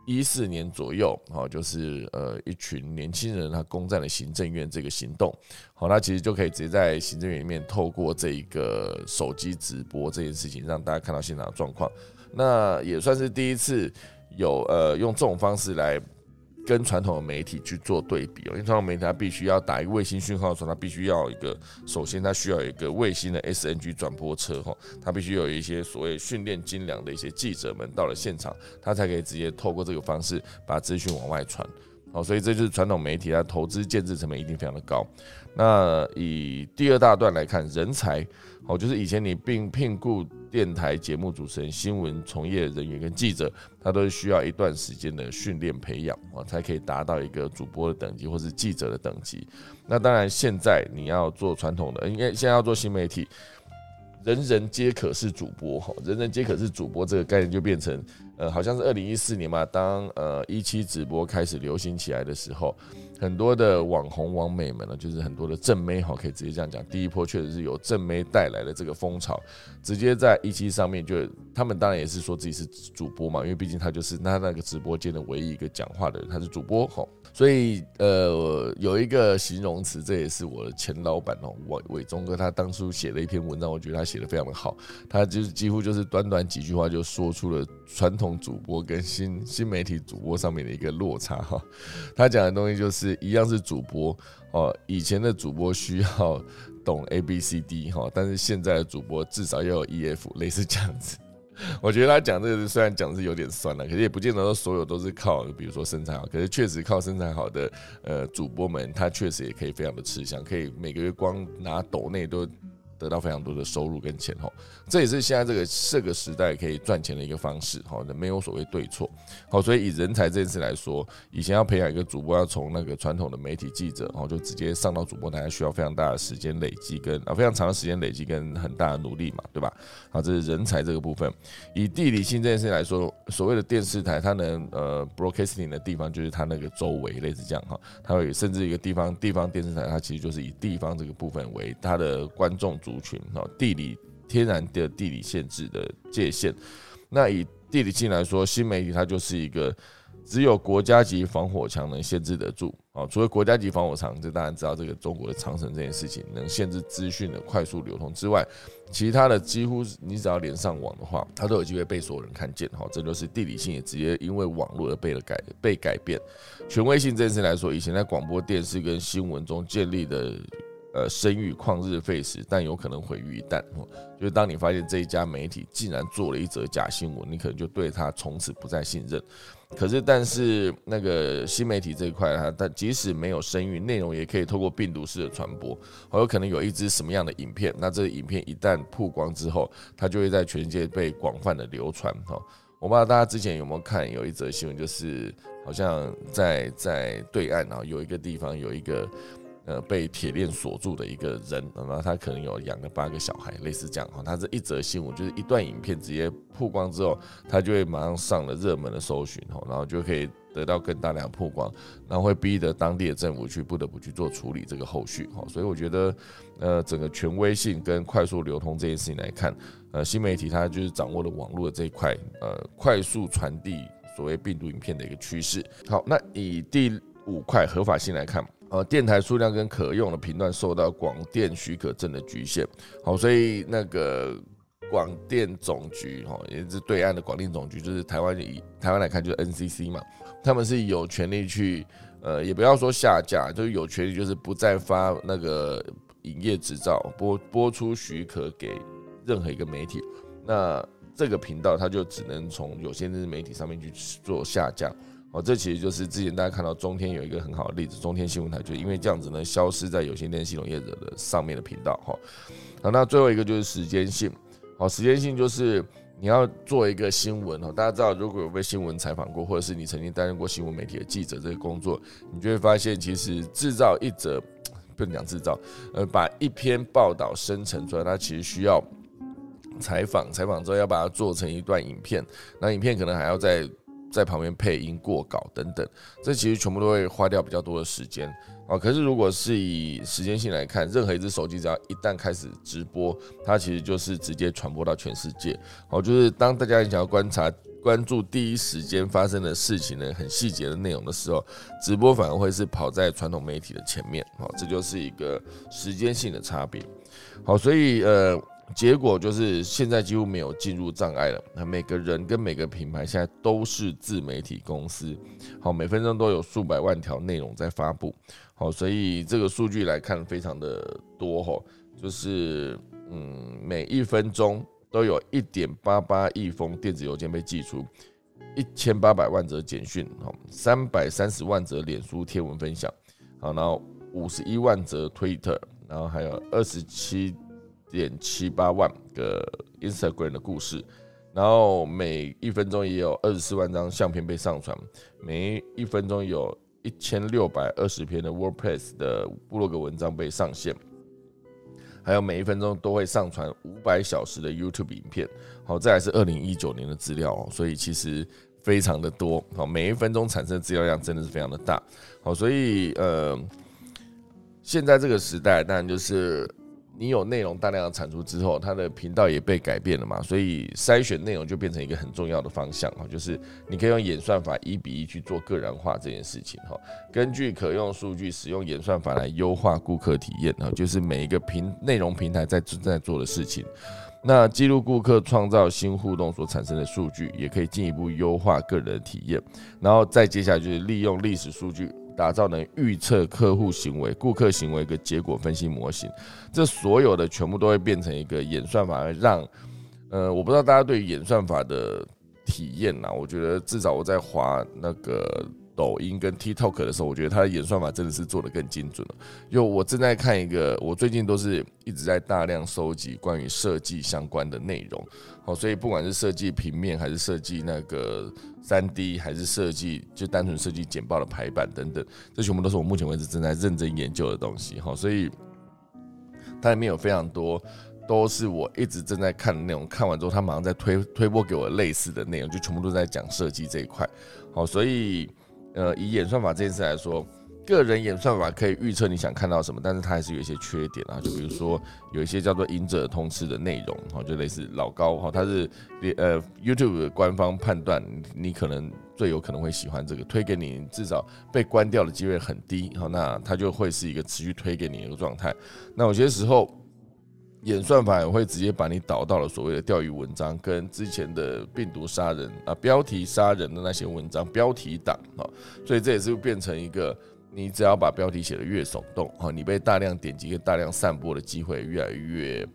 一四年左右，好，就是呃一群年轻人他攻占了行政院这个行动，好，那其实就可以直接在行政院里面透过这一个手机直播这件事情，让大家看到现场的状况。那也算是第一次有呃用这种方式来。跟传统的媒体去做对比哦，因为传统媒体它必须要打一个卫星讯号的时候，它必须要一个，首先它需要一个卫星的 SNG 转播车哈，它必须有一些所谓训练精良的一些记者们到了现场，他才可以直接透过这个方式把资讯往外传。哦，所以这就是传统媒体它投资建制成本一定非常的高。那以第二大段来看，人才。哦，就是以前你并聘雇电台节目主持人、新闻从业人员跟记者，他都需要一段时间的训练培养啊，才可以达到一个主播的等级或是记者的等级。那当然，现在你要做传统的，应该现在要做新媒体。人人皆可是主播哈，人人皆可是主播这个概念就变成，呃，好像是二零一四年嘛，当呃一期直播开始流行起来的时候，很多的网红网美们呢，就是很多的正妹哈，可以直接这样讲，第一波确实是由正妹带来的这个风潮，直接在一期上面就，他们当然也是说自己是主播嘛，因为毕竟他就是那那个直播间的唯一一个讲话的人，他是主播哈。所以，呃，有一个形容词，这也是我的前老板哦，伟伟忠哥，他当初写了一篇文章，我觉得他写的非常的好，他就是几乎就是短短几句话就说出了传统主播跟新 新媒体主播上面的一个落差哈。他讲的东西就是一样是主播哦，以前的主播需要懂 A B C D 哈，但是现在的主播至少要有 E F，类似这样子。我觉得他讲这个虽然讲是有点酸了，可是也不见得说所有都是靠，比如说身材好，可是确实靠身材好的呃主播们，他确实也可以非常的吃香，可以每个月光拿抖内都。得到非常多的收入跟钱哈，这也是现在这个这个时代可以赚钱的一个方式哈，没有所谓对错好，所以以人才这件事来说，以前要培养一个主播，要从那个传统的媒体记者，然后就直接上到主播台，需要非常大的时间累积跟啊非常长的时间累积跟很大的努力嘛，对吧？好，这是人才这个部分。以地理性这件事来说，所谓的电视台，它能呃 broadcasting 的地方就是它那个周围类似这样哈，它会甚至一个地方地方电视台，它其实就是以地方这个部分为它的观众主。族群哈，地理天然的地理限制的界限。那以地理性来说，新媒体它就是一个只有国家级防火墙能限制得住啊。除了国家级防火墙，这大家知道这个中国的长城这件事情能限制资讯的快速流通之外，其他的几乎你只要连上网的话，它都有机会被所有人看见哈。这就是地理性也直接因为网络而被了改被改变。权威性这件事来说，以前在广播电视跟新闻中建立的。呃，声誉旷日费时，但有可能毁于一旦。哦就是当你发现这一家媒体竟然做了一则假新闻，你可能就对他从此不再信任。可是，但是那个新媒体这一块，它但即使没有声誉，内容也可以透过病毒式的传播。很有可能有一支什么样的影片，那这个影片一旦曝光之后，它就会在全世界被广泛的流传。哈，我不知道大家之前有没有看有一则新闻，就是好像在在对岸啊，有一个地方有一个。呃，被铁链锁住的一个人，然后他可能有养了八个小孩，类似这样哈。他这一则新闻就是一段影片直接曝光之后，他就会马上上了热门的搜寻哈，然后就可以得到更大量曝光，然后会逼得当地的政府去不得不去做处理这个后续哈。所以我觉得，呃，整个权威性跟快速流通这件事情来看，呃，新媒体它就是掌握了网络的这一块，呃，快速传递所谓病毒影片的一个趋势。好，那以第五块合法性来看。呃，电台数量跟可用的频段受到广电许可证的局限，好，所以那个广电总局哈，也是对岸的广电总局，就是台湾以台湾来看就是 NCC 嘛，他们是有权利去呃，也不要说下架，就是有权利就是不再发那个营业执照、播播出许可给任何一个媒体，那这个频道它就只能从有线电视媒体上面去做下架。哦，这其实就是之前大家看到中天有一个很好的例子，中天新闻台就因为这样子呢，消失在有线电视系统业者的上面的频道。哈，好，那最后一个就是时间性。好，时间性就是你要做一个新闻哦，大家知道如果有被新闻采访过，或者是你曾经担任过新闻媒体的记者这个工作，你就会发现，其实制造一则不能讲制造，呃，把一篇报道生成出来，它其实需要采访，采访之后要把它做成一段影片，那影片可能还要在。在旁边配音、过稿等等，这其实全部都会花掉比较多的时间啊。可是如果是以时间性来看，任何一只手机只要一旦开始直播，它其实就是直接传播到全世界。好，就是当大家想要观察、关注第一时间发生的事情的很细节的内容的时候，直播反而会是跑在传统媒体的前面。好，这就是一个时间性的差别。好，所以呃。结果就是现在几乎没有进入障碍了。那每个人跟每个品牌现在都是自媒体公司，好，每分钟都有数百万条内容在发布，好，所以这个数据来看非常的多哈，就是嗯，每一分钟都有一点八八亿封电子邮件被寄出，一千八百万则简讯，好，三百三十万则脸书贴文分享，好，然后五十一万则 Twitter，然后还有二十七。点七八万个 Instagram 的故事，然后每一分钟也有二十四万张相片被上传，每一分钟有一千六百二十篇的 WordPress 的部落格文章被上线，还有每一分钟都会上传五百小时的 YouTube 影片。好，这还是二零一九年的资料哦，所以其实非常的多。好，每一分钟产生的资料量真的是非常的大。好，所以呃，现在这个时代当然就是。你有内容大量的产出之后，它的频道也被改变了嘛，所以筛选内容就变成一个很重要的方向哈，就是你可以用演算法一比一去做个人化这件事情哈，根据可用数据使用演算法来优化顾客体验哈，就是每一个平内容平台在正在做的事情，那记录顾客创造新互动所产生的数据，也可以进一步优化个人的体验，然后再接下来就是利用历史数据。打造能预测客户行为、顾客行为一个结果分析模型，这所有的全部都会变成一个演算法，让呃，我不知道大家对演算法的体验呐，我觉得至少我在滑那个。抖音跟 TikTok 的时候，我觉得它的演算法真的是做的更精准了。因为我正在看一个，我最近都是一直在大量收集关于设计相关的内容，好，所以不管是设计平面，还是设计那个三 D，还是设计就单纯设计简报的排版等等，这全部都是我目前为止正在认真研究的东西。好，所以它里面有非常多都是我一直正在看的内容，看完之后，它马上在推推播给我类似的内容，就全部都在讲设计这一块。好，所以。呃，以演算法这件事来说，个人演算法可以预测你想看到什么，但是它还是有一些缺点啊。就比如说，有一些叫做“赢者通吃”的内容，哈，就类似老高哈，它是呃 YouTube 官方判断你可能最有可能会喜欢这个，推给你至少被关掉的机会很低，好，那它就会是一个持续推给你的一个状态。那有些时候。演算法也会直接把你导到了所谓的钓鱼文章，跟之前的病毒杀人啊、标题杀人的那些文章标题党啊，所以这也是变成一个，你只要把标题写的越耸动啊，你被大量点击跟大量散播的机会越来越，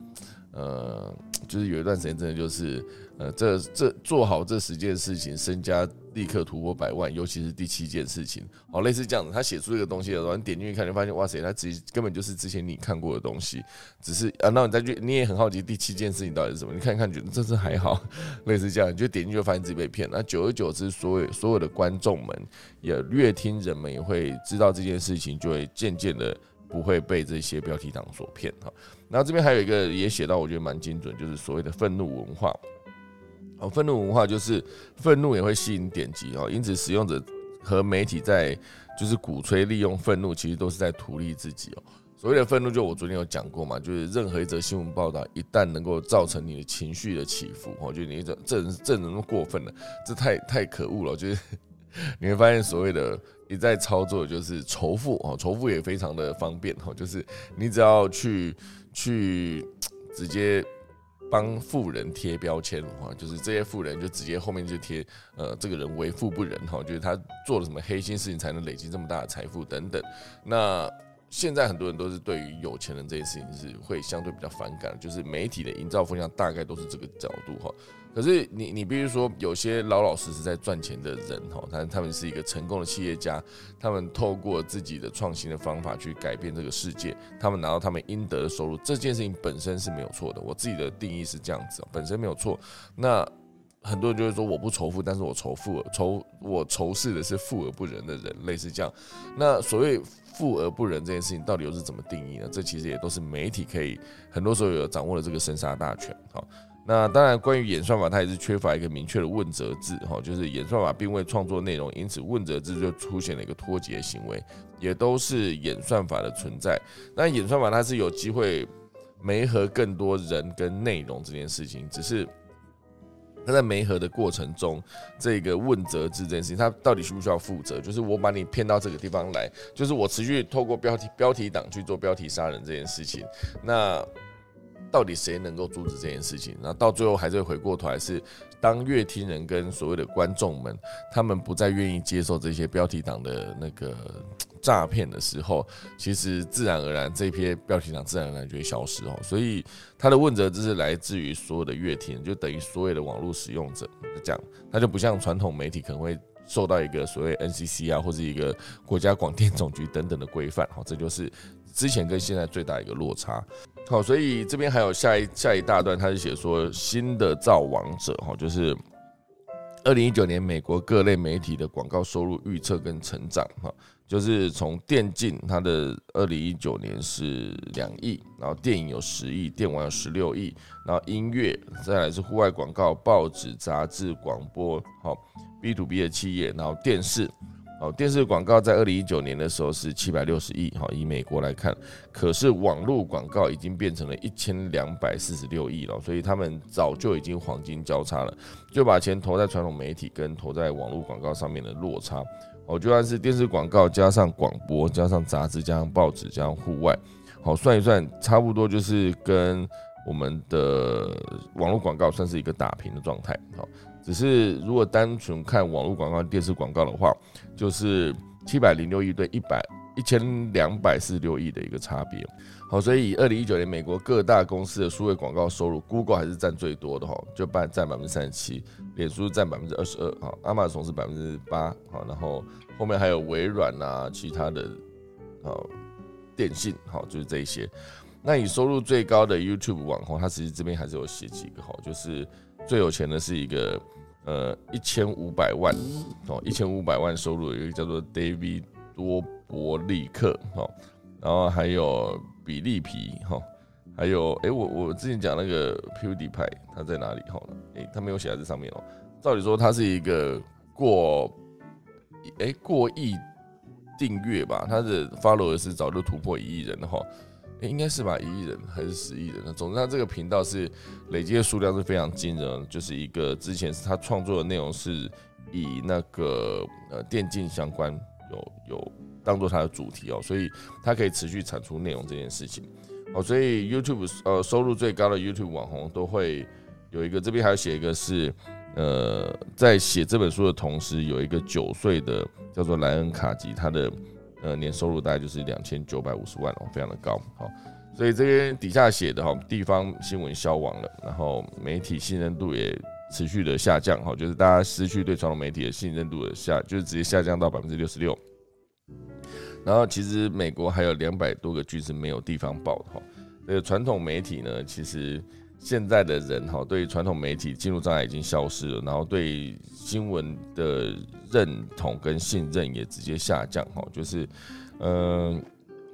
呃，就是有一段时间真的就是。呃，这这做好这十件事情，身家立刻突破百万，尤其是第七件事情，好，类似这样子，他写出这个东西的时候，你点进去看，就发现哇塞，他直根本就是之前你看过的东西，只是啊，那你再去，你也很好奇第七件事情到底是什么？你看一看，觉得这次还好，类似这样，你就点进去发现自己被骗。那久而久之，所有所有的观众们也越听人们也会知道这件事情，就会渐渐的不会被这些标题党所骗哈。然后这边还有一个也写到，我觉得蛮精准，就是所谓的愤怒文化。哦，愤怒文化就是愤怒也会吸引点击哦，因此使用者和媒体在就是鼓吹利用愤怒，其实都是在图利自己哦。所谓的愤怒，就我昨天有讲过嘛，就是任何一则新闻报道一旦能够造成你的情绪的起伏，哦，就你这这人这人那么过分了，这太太可恶了。就是 你会发现，所谓的你在操作就是仇富哦，仇富也非常的方便哦，就是你只要去去直接。帮富人贴标签哈，就是这些富人就直接后面就贴呃这个人为富不仁哈，就是他做了什么黑心事情才能累积这么大的财富等等。那现在很多人都是对于有钱人这件事情是会相对比较反感，就是媒体的营造风向大概都是这个角度哈。可是你你比如说有些老老实实在赚钱的人哈，他他们是一个成功的企业家，他们透过自己的创新的方法去改变这个世界，他们拿到他们应得的收入，这件事情本身是没有错的。我自己的定义是这样子，本身没有错。那很多人就会说我不仇富，但是我仇富仇我仇视的是富而不仁的人，类似这样。那所谓富而不仁这件事情到底又是怎么定义呢？这其实也都是媒体可以很多时候有掌握了这个生杀大权，好。那当然，关于演算法，它也是缺乏一个明确的问责制，哈，就是演算法并未创作内容，因此问责制就出现了一个脱节行为，也都是演算法的存在。那演算法它是有机会媒合更多人跟内容这件事情，只是它在媒合的过程中，这个问责制这件事情，它到底需不需要负责？就是我把你骗到这个地方来，就是我持续透过标题标题党去做标题杀人这件事情，那。到底谁能够阻止这件事情？那到最后还是会回过头来，是当乐听人跟所谓的观众们，他们不再愿意接受这些标题党的那个诈骗的时候，其实自然而然这批标题党自然而然就会消失哦。所以他的问责就是来自于所有的乐听，就等于所有的网络使用者这样，他就不像传统媒体可能会受到一个所谓 NCC 啊或者一个国家广电总局等等的规范。好，这就是之前跟现在最大一个落差。好，所以这边还有下一下一大段，他是写说新的造王者哈，就是二零一九年美国各类媒体的广告收入预测跟成长哈，就是从电竞它的二零一九年是两亿，然后电影有十亿，电玩有十六亿，然后音乐再来是户外广告、报纸、杂志、广播，好 B to B 的企业，然后电视。哦，电视广告在二零一九年的时候是七百六十亿，哈，以美国来看，可是网络广告已经变成了一千两百四十六亿了，所以他们早就已经黄金交叉了，就把钱投在传统媒体跟投在网络广告上面的落差，哦，就算是电视广告加上广播加上杂志加上报纸加上户外，好算一算，差不多就是跟我们的网络广告算是一个打平的状态，好。只是如果单纯看网络广告、电视广告的话，就是七百零六亿对一百一千两百四十六亿的一个差别。好，所以以二零一九年美国各大公司的数位广告收入，Google 还是占最多的哈，就占占百分之三十七，脸书占百分之二十二，哈，亚马逊是百分之八，好，然后后面还有微软啊，其他的，好，电信，好，就是这一些。那以收入最高的 YouTube 网红，他其实这边还是有写几个哈，就是最有钱的是一个。呃，一千五百万哦，一千五百万收入有一个叫做 David 多伯利克哈，然后还有比利皮哈，还有哎，我我之前讲那个 PewDiePie 他在哪里哈？哎，他没有写在这上面哦。照理说他是一个过哎过亿订阅吧，他的 follower 是早就突破一亿人了哈。应该是吧，一亿人还是十亿人呢？总之，他这个频道是累积的数量是非常惊人，就是一个之前是他创作的内容是以那个呃电竞相关有有当做他的主题哦，所以他可以持续产出内容这件事情哦，所以 YouTube 呃收入最高的 YouTube 网红都会有一个，这边还要写一个是呃在写这本书的同时，有一个九岁的叫做莱恩卡吉，他的。呃，年收入大概就是两千九百五十万哦，非常的高。好，所以这边底下写的哈，地方新闻消亡了，然后媒体信任度也持续的下降。哈，就是大家失去对传统媒体的信任度的下，就是直接下降到百分之六十六。然后其实美国还有两百多个剧是没有地方报的哈。这个传统媒体呢，其实。现在的人哈，对传统媒体进入障碍已经消失了，然后对新闻的认同跟信任也直接下降哈。就是，嗯，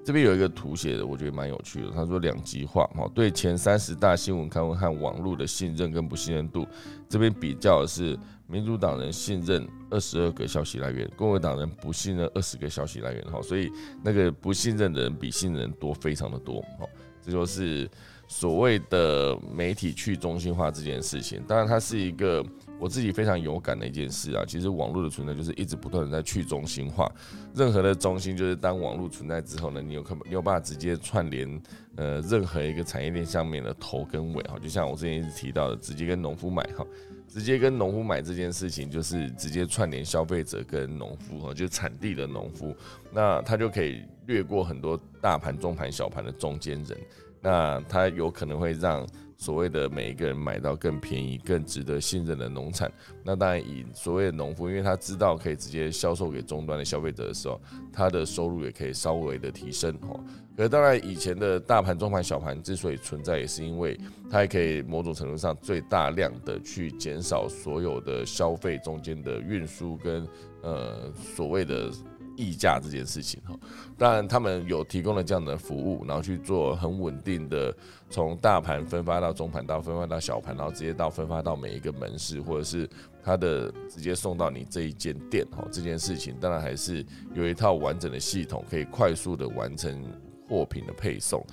这边有一个图写的，我觉得蛮有趣的。他说两极化哈，对前三十大新闻刊物和网络的信任跟不信任度，这边比较的是民主党人信任二十二个消息来源，共和党人不信任二十个消息来源哈。所以那个不信任的人比信任多非常的多哈。这就是。所谓的媒体去中心化这件事情，当然它是一个我自己非常有感的一件事啊，其实网络的存在就是一直不断的在去中心化。任何的中心就是当网络存在之后呢，你有可你有办法直接串联呃任何一个产业链上面的头跟尾哈，就像我之前一直提到的，直接跟农夫买哈，直接跟农夫买这件事情就是直接串联消费者跟农夫哈，就是产地的农夫，那他就可以略过很多大盘、中盘、小盘的中间人，那他有可能会让。所谓的每一个人买到更便宜、更值得信任的农产，那当然以所谓的农夫，因为他知道可以直接销售给终端的消费者的时候，他的收入也可以稍微的提升哦。可是当然，以前的大盘、中盘、小盘之所以存在，也是因为它也可以某种程度上最大量的去减少所有的消费中间的运输跟呃所谓的。溢价这件事情哈，当然他们有提供了这样的服务，然后去做很稳定的从大盘分发到中盘，到分发到小盘，然后直接到分发到每一个门市，或者是他的直接送到你这一间店哈。这件事情当然还是有一套完整的系统，可以快速的完成货品的配送。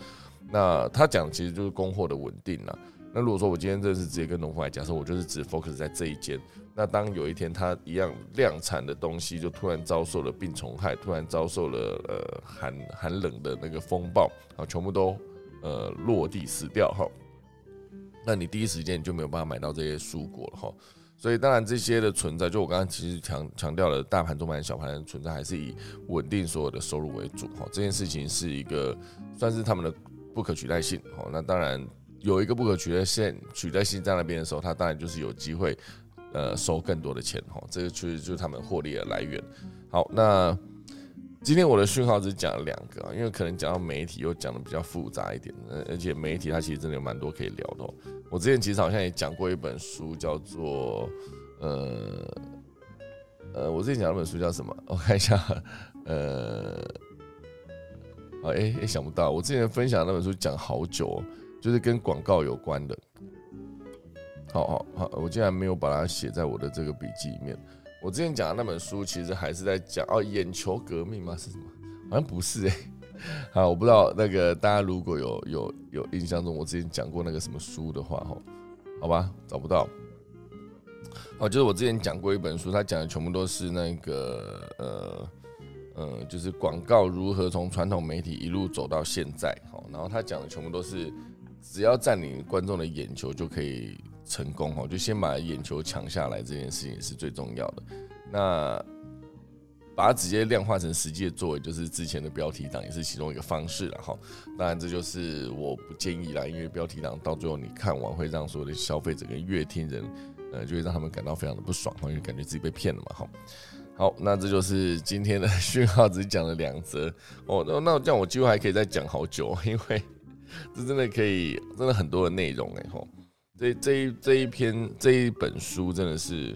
那他讲其实就是供货的稳定了。那如果说我今天这是直接跟农夫来，假设我就是只 focus 在这一间。那当有一天它一样量产的东西就突然遭受了病虫害，突然遭受了呃寒寒冷的那个风暴啊，全部都呃落地死掉哈，那你第一时间你就没有办法买到这些蔬果了哈。所以当然这些的存在，就我刚刚其实强强调了，大盘、中盘、小盘的存在还是以稳定所有的收入为主哈。这件事情是一个算是他们的不可取代性哈。那当然有一个不可取代性取代性在那边的时候，它当然就是有机会。呃，收更多的钱哈，这个确实就是他们获利的来源。好，那今天我的讯号只讲了两个，因为可能讲到媒体又讲的比较复杂一点，而且媒体它其实真的有蛮多可以聊的。我之前其实好像也讲过一本书，叫做呃呃，我之前讲那本书叫什么？我看一下，呃，啊，哎哎，想不到，我之前分享那本书讲好久，就是跟广告有关的。好好好，我竟然没有把它写在我的这个笔记里面。我之前讲的那本书，其实还是在讲哦，眼球革命吗？是什么？好像不是哎。好，我不知道那个大家如果有有有印象中我之前讲过那个什么书的话，哦，好吧，找不到。哦，就是我之前讲过一本书，它讲的全部都是那个呃呃，就是广告如何从传统媒体一路走到现在。好，然后他讲的全部都是只要占领观众的眼球就可以。成功哈，就先把眼球抢下来，这件事情是最重要的。那把它直接量化成实际的作为，就是之前的标题党，也是其中一个方式了哈。当然，这就是我不建议啦，因为标题党到最后你看完会让所有的消费者跟乐听人，呃，就会让他们感到非常的不爽，因为感觉自己被骗了嘛。哈，好，那这就是今天的 讯号，只讲了两则哦。那那这样我几乎还可以再讲好久，因为这真的可以，真的很多的内容哎吼。这这一这一篇这一本书真的是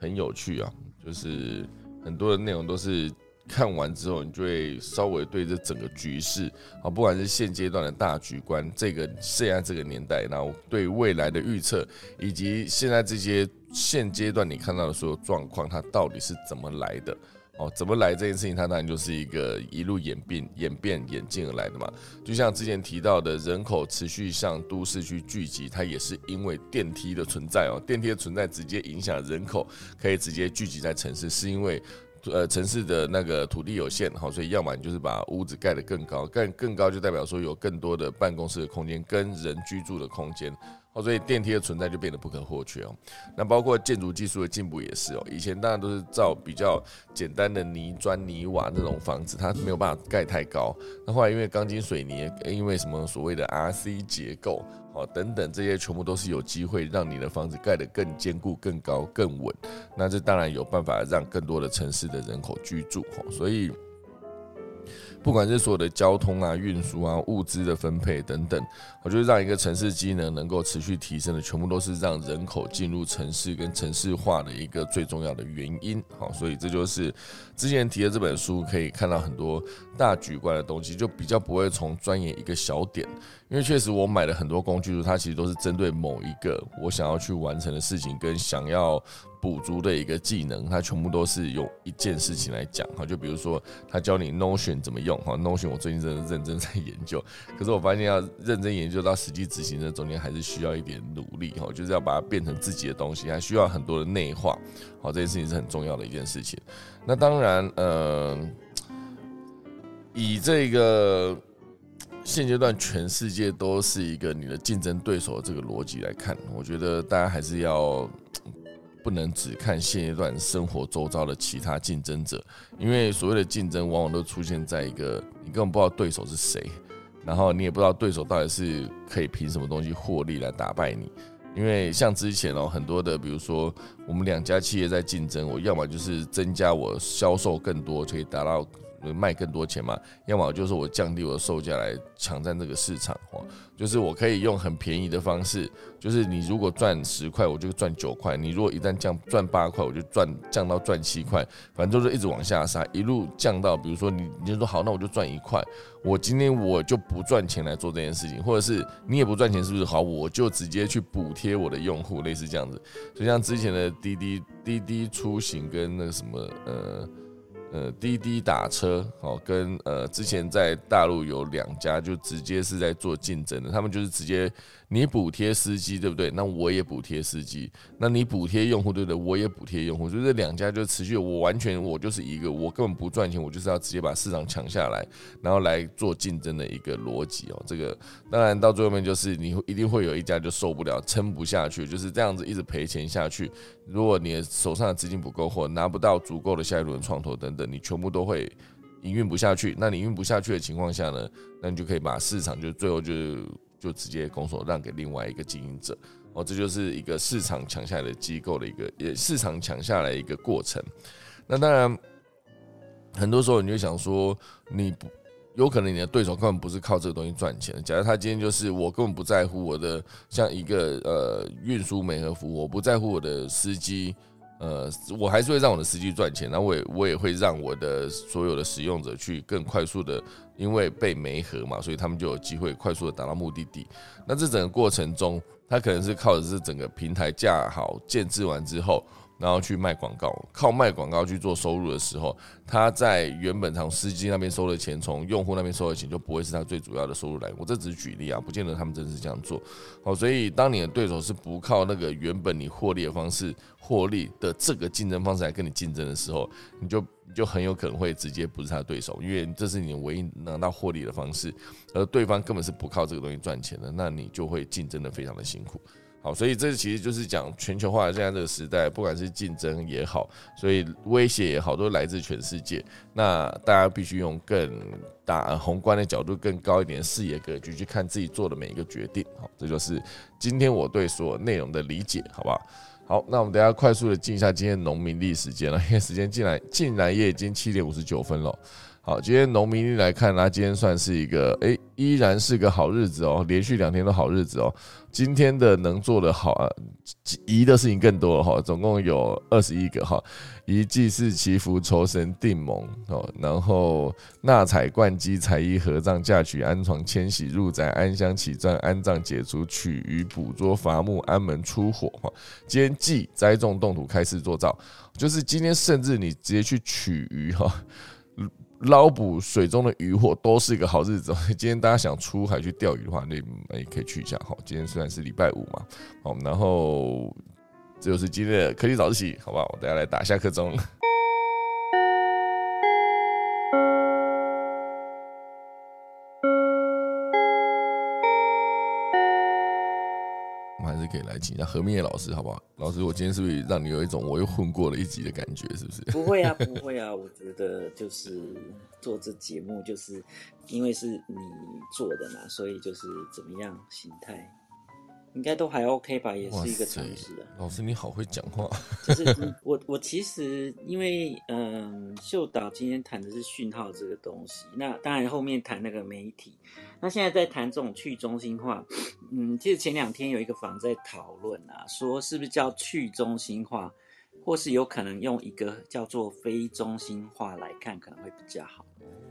很有趣啊，就是很多的内容都是看完之后，你就会稍微对这整个局势啊，不管是现阶段的大局观，这个现在这个年代，然后对未来的预测，以及现在这些现阶段你看到的所有状况，它到底是怎么来的？哦，怎么来这件事情，它当然就是一个一路演变、演变、演进而来的嘛。就像之前提到的，人口持续向都市去聚集，它也是因为电梯的存在哦。电梯的存在直接影响人口可以直接聚集在城市，是因为呃城市的那个土地有限，好，所以要么你就是把屋子盖得更高，盖更高就代表说有更多的办公室的空间跟人居住的空间。哦，所以电梯的存在就变得不可或缺哦。那包括建筑技术的进步也是哦。以前当然都是造比较简单的泥砖、泥瓦那种房子，它没有办法盖太高。那后来因为钢筋水泥，因为什么所谓的 RC 结构，哦等等这些全部都是有机会让你的房子盖得更坚固、更高、更稳。那这当然有办法让更多的城市的人口居住。哦，所以。不管是所有的交通啊、运输啊、物资的分配等等，我觉得让一个城市机能能够持续提升的，全部都是让人口进入城市跟城市化的一个最重要的原因。好，所以这就是之前提的这本书，可以看到很多大局观的东西，就比较不会从钻研一个小点。因为确实我买了很多工具书，它其实都是针对某一个我想要去完成的事情跟想要补足的一个技能，它全部都是用一件事情来讲哈。就比如说，他教你 Notion 怎么用哈，Notion 我最近真的认真在研究，可是我发现要认真研究到实际执行的中间，还是需要一点努力哈，就是要把它变成自己的东西，还需要很多的内化。好，这件事情是很重要的一件事情。那当然，呃，以这个。现阶段全世界都是一个你的竞争对手的这个逻辑来看，我觉得大家还是要不能只看现阶段生活周遭的其他竞争者，因为所谓的竞争往往都出现在一个你根本不知道对手是谁，然后你也不知道对手到底是可以凭什么东西获利来打败你。因为像之前哦，很多的比如说我们两家企业在竞争，我要么就是增加我销售更多，可以达到。卖更多钱嘛？要么就是我降低我的售价来抢占这个市场，哦，就是我可以用很便宜的方式，就是你如果赚十块，我就赚九块；你如果一旦降赚八块，我就赚降到赚七块，反正就是一直往下杀，一路降到，比如说你你就说好，那我就赚一块，我今天我就不赚钱来做这件事情，或者是你也不赚钱，是不是好？我就直接去补贴我的用户，类似这样子，就像之前的滴滴滴滴出行跟那个什么呃。呃，滴滴打车，哦，跟呃之前在大陆有两家就直接是在做竞争的，他们就是直接。你补贴司机对不对？那我也补贴司机。那你补贴用户对不对？我也补贴用户。就这两家就持续，我完全我就是一个，我根本不赚钱，我就是要直接把市场抢下来，然后来做竞争的一个逻辑哦。这个当然到最后面就是你一定会有一家就受不了，撑不下去，就是这样子一直赔钱下去。如果你手上的资金不够或拿不到足够的下一轮创投等等，你全部都会营运不下去。那你运不下去的情况下呢？那你就可以把市场就最后就。就直接拱手让给另外一个经营者哦，这就是一个市场抢下来的机构的一个，也市场抢下来一个过程。那当然，很多时候你就想说，你不有可能你的对手根本不是靠这个东西赚钱。假如他今天就是我根本不在乎我的，像一个呃运输美和服，我不在乎我的司机。呃，我还是会让我的司机赚钱，那我也我也会让我的所有的使用者去更快速的，因为被媒合嘛，所以他们就有机会快速的达到目的地。那这整个过程中，他可能是靠的是整个平台架好建制完之后。然后去卖广告，靠卖广告去做收入的时候，他在原本从司机那边收的钱，从用户那边收的钱就不会是他最主要的收入来源。我这只是举例啊，不见得他们真的是这样做。好，所以当你的对手是不靠那个原本你获利的方式获利的这个竞争方式来跟你竞争的时候，你就你就很有可能会直接不是他对手，因为这是你唯一拿到获利的方式，而对方根本是不靠这个东西赚钱的，那你就会竞争的非常的辛苦。好，所以这其实就是讲全球化现在这个时代，不管是竞争也好，所以威胁也好，都来自全世界。那大家必须用更大宏观的角度、更高一点视野格局去看自己做的每一个决定。好，这就是今天我对所有内容的理解，好不好？好，那我们等下快速的进一下今天农民历时间了，因为时间进来进来也已经七点五十九分了。好，今天农民历来看呢，今天算是一个诶，依然是个好日子哦，连续两天都好日子哦。今天的能做的好啊，宜的事情更多了哈，总共有二十一个哈，宜祭祀祈福酬神定盟哦，然后纳采冠机采衣合葬嫁娶安床迁徙入宅安乡起葬安葬解除取鱼捕捉伐木安门出火哈。今天祭栽种动土开始做灶，就是今天甚至你直接去取鱼哈。捞捕水中的鱼获都是一个好日子。今天大家想出海去钓鱼的话，那也可以去一下。哈，今天虽然是礼拜五嘛，好，然后这就是今天的科技早自习，好不好？我等下来打下课钟。可以来请一下何明业老师，好不好？老师，我今天是不是让你有一种我又混过了一集的感觉？是不是？不会啊，不会啊。我觉得就是做这节目，就是因为是你做的嘛，所以就是怎么样心态，应该都还 OK 吧？也是一个尝试的。老师，你好会讲话。就是我，我其实因为嗯，秀导今天谈的是讯号这个东西，那当然后面谈那个媒体。那现在在谈这种去中心化，嗯，其实前两天有一个坊在讨论啊，说是不是叫去中心化，或是有可能用一个叫做非中心化来看，可能会比较好。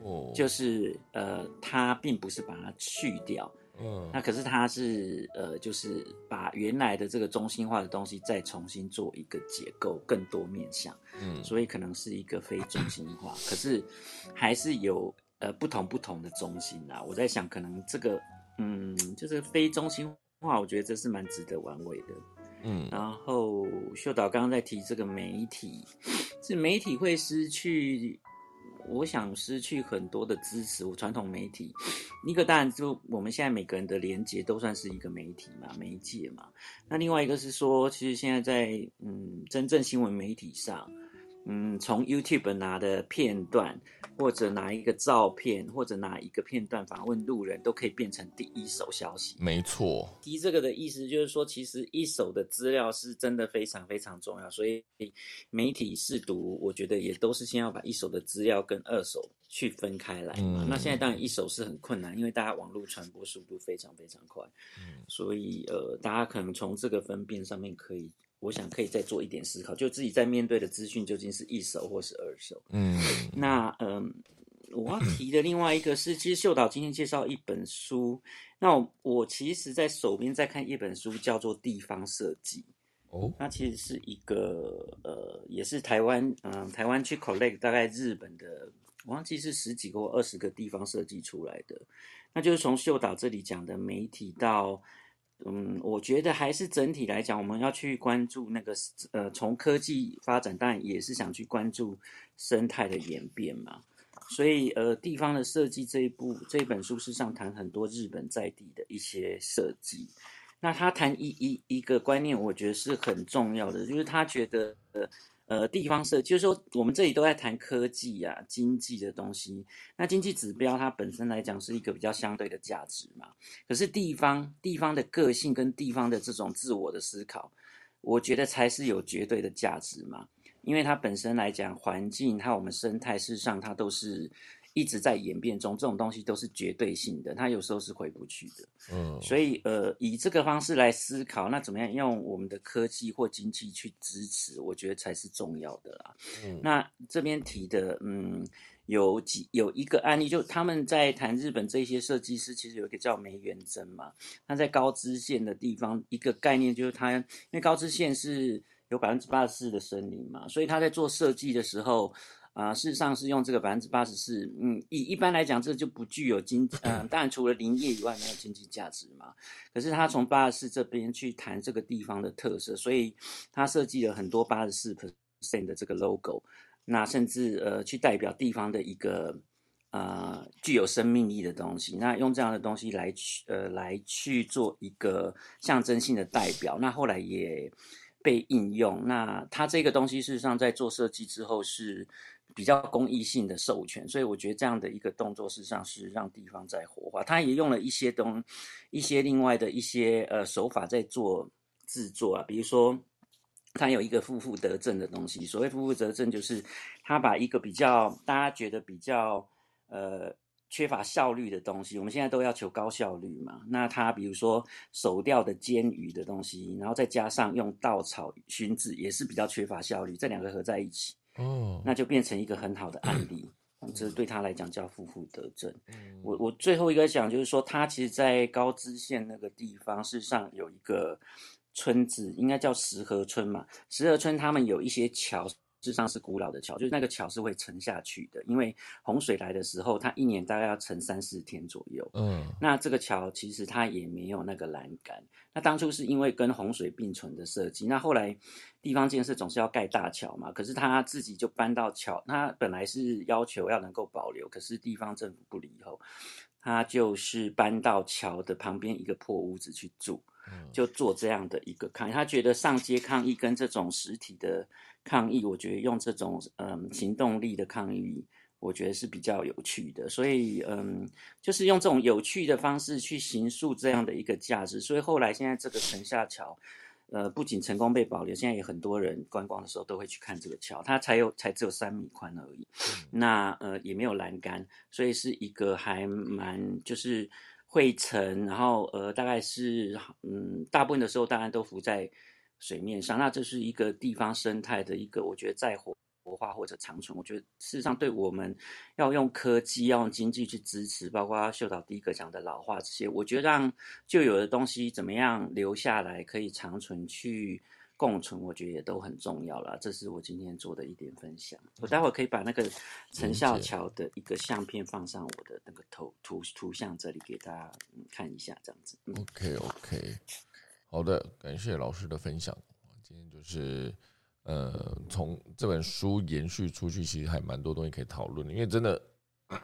哦，就是呃，它并不是把它去掉，嗯，那可是它是呃，就是把原来的这个中心化的东西再重新做一个结构，更多面向，嗯，所以可能是一个非中心化，可是还是有呃不同不同的中心啦。我在想，可能这个嗯，就是非中心化，我觉得这是蛮值得玩味的，嗯。然后秀导刚刚在提这个媒体，是媒体会失去。我想失去很多的支持。我传统媒体，一个当然就我们现在每个人的连接都算是一个媒体嘛，媒介嘛。那另外一个是说，其实现在在嗯真正新闻媒体上。嗯，从 YouTube 拿的片段，或者拿一个照片，或者拿一个片段访问路人，都可以变成第一手消息。没错，提这个的意思就是说，其实一手的资料是真的非常非常重要。所以媒体试读，我觉得也都是先要把一手的资料跟二手去分开来嘛。那现在当然一手是很困难，因为大家网络传播速度非常非常快。嗯，所以呃，大家可能从这个分辨上面可以。我想可以再做一点思考，就自己在面对的资讯究竟是一手或是二手。嗯，那嗯，我要提的另外一个是，其实秀导今天介绍一本书，那我我其实在手边在看一本书，叫做《地方设计》。哦，那其实是一个呃，也是台湾嗯，台湾去 collect 大概日本的，我忘记是十几个或二十个地方设计出来的，那就是从秀导这里讲的媒体到。嗯，我觉得还是整体来讲，我们要去关注那个呃，从科技发展，当然也是想去关注生态的演变嘛。所以呃，地方的设计这一部这本书，事实上谈很多日本在地的一些设计。那他谈一一一个观念，我觉得是很重要的，就是他觉得呃。呃，地方设就是说，我们这里都在谈科技呀、经济的东西。那经济指标它本身来讲是一个比较相对的价值嘛。可是地方地方的个性跟地方的这种自我的思考，我觉得才是有绝对的价值嘛。因为它本身来讲，环境还有我们生态，事实上它都是。一直在演变中，这种东西都是绝对性的，它有时候是回不去的。嗯，所以呃，以这个方式来思考，那怎么样用我们的科技或经济去支持，我觉得才是重要的啦。嗯，那这边提的，嗯，有几有一个案例，就他们在谈日本这些设计师，其实有一个叫梅元真嘛，他在高知县的地方，一个概念就是他，因为高知县是有百分之八十四的森林嘛，所以他在做设计的时候。啊，事实上是用这个百分之八十四，嗯，以一般来讲，这就不具有经，嗯，当然除了林业以外，没有经济价值嘛。可是他从八十四这边去谈这个地方的特色，所以他设计了很多八十四 percent 的这个 logo，那甚至呃去代表地方的一个呃具有生命力的东西，那用这样的东西来去呃来去做一个象征性的代表，那后来也被应用。那他这个东西事实上在做设计之后是。比较公益性的授权，所以我觉得这样的一个动作，事实上是让地方在活化。他也用了一些东，一些另外的一些呃手法在做制作啊，比如说他有一个负负得正的东西。所谓负负得正，就是他把一个比较大家觉得比较呃缺乏效率的东西，我们现在都要求高效率嘛。那他比如说手钓的煎鱼的东西，然后再加上用稻草熏制，也是比较缺乏效率。这两个合在一起。哦，那就变成一个很好的案例，这对他来讲叫负负得正。我我最后一个讲就是说，他其实，在高知县那个地方，事实上有一个村子，应该叫石河村嘛。石河村他们有一些桥。事实上是古老的桥，就是那个桥是会沉下去的，因为洪水来的时候，它一年大概要沉三四天左右。嗯，那这个桥其实它也没有那个栏杆。那当初是因为跟洪水并存的设计，那后来地方建设总是要盖大桥嘛，可是他自己就搬到桥，他本来是要求要能够保留，可是地方政府不理以后，他就是搬到桥的旁边一个破屋子去住，就做这样的一个抗议。他觉得上街抗议跟这种实体的。抗议，我觉得用这种嗯行动力的抗议，我觉得是比较有趣的。所以嗯，就是用这种有趣的方式去形塑这样的一个价值。所以后来现在这个城下桥，呃，不仅成功被保留，现在也很多人观光的时候都会去看这个桥。它才有才只有三米宽而已，那呃也没有栏杆，所以是一个还蛮就是会沉，然后呃大概是嗯大部分的时候当然都浮在。水面上，那这是一个地方生态的一个，我觉得再活化或者长存。我觉得事实上，对我们要用科技、要用经济去支持，包括秀导第一个讲的老化这些，我觉得让旧有的东西怎么样留下来，可以长存去。共存，我觉得也都很重要了。这是我今天做的一点分享。我待会儿可以把那个陈孝桥的一个相片放上我的那个头图图像这里给大家看一下，这样子。OK OK，好的，感谢老师的分享。今天就是呃，从这本书延续出去，其实还蛮多东西可以讨论的，因为真的。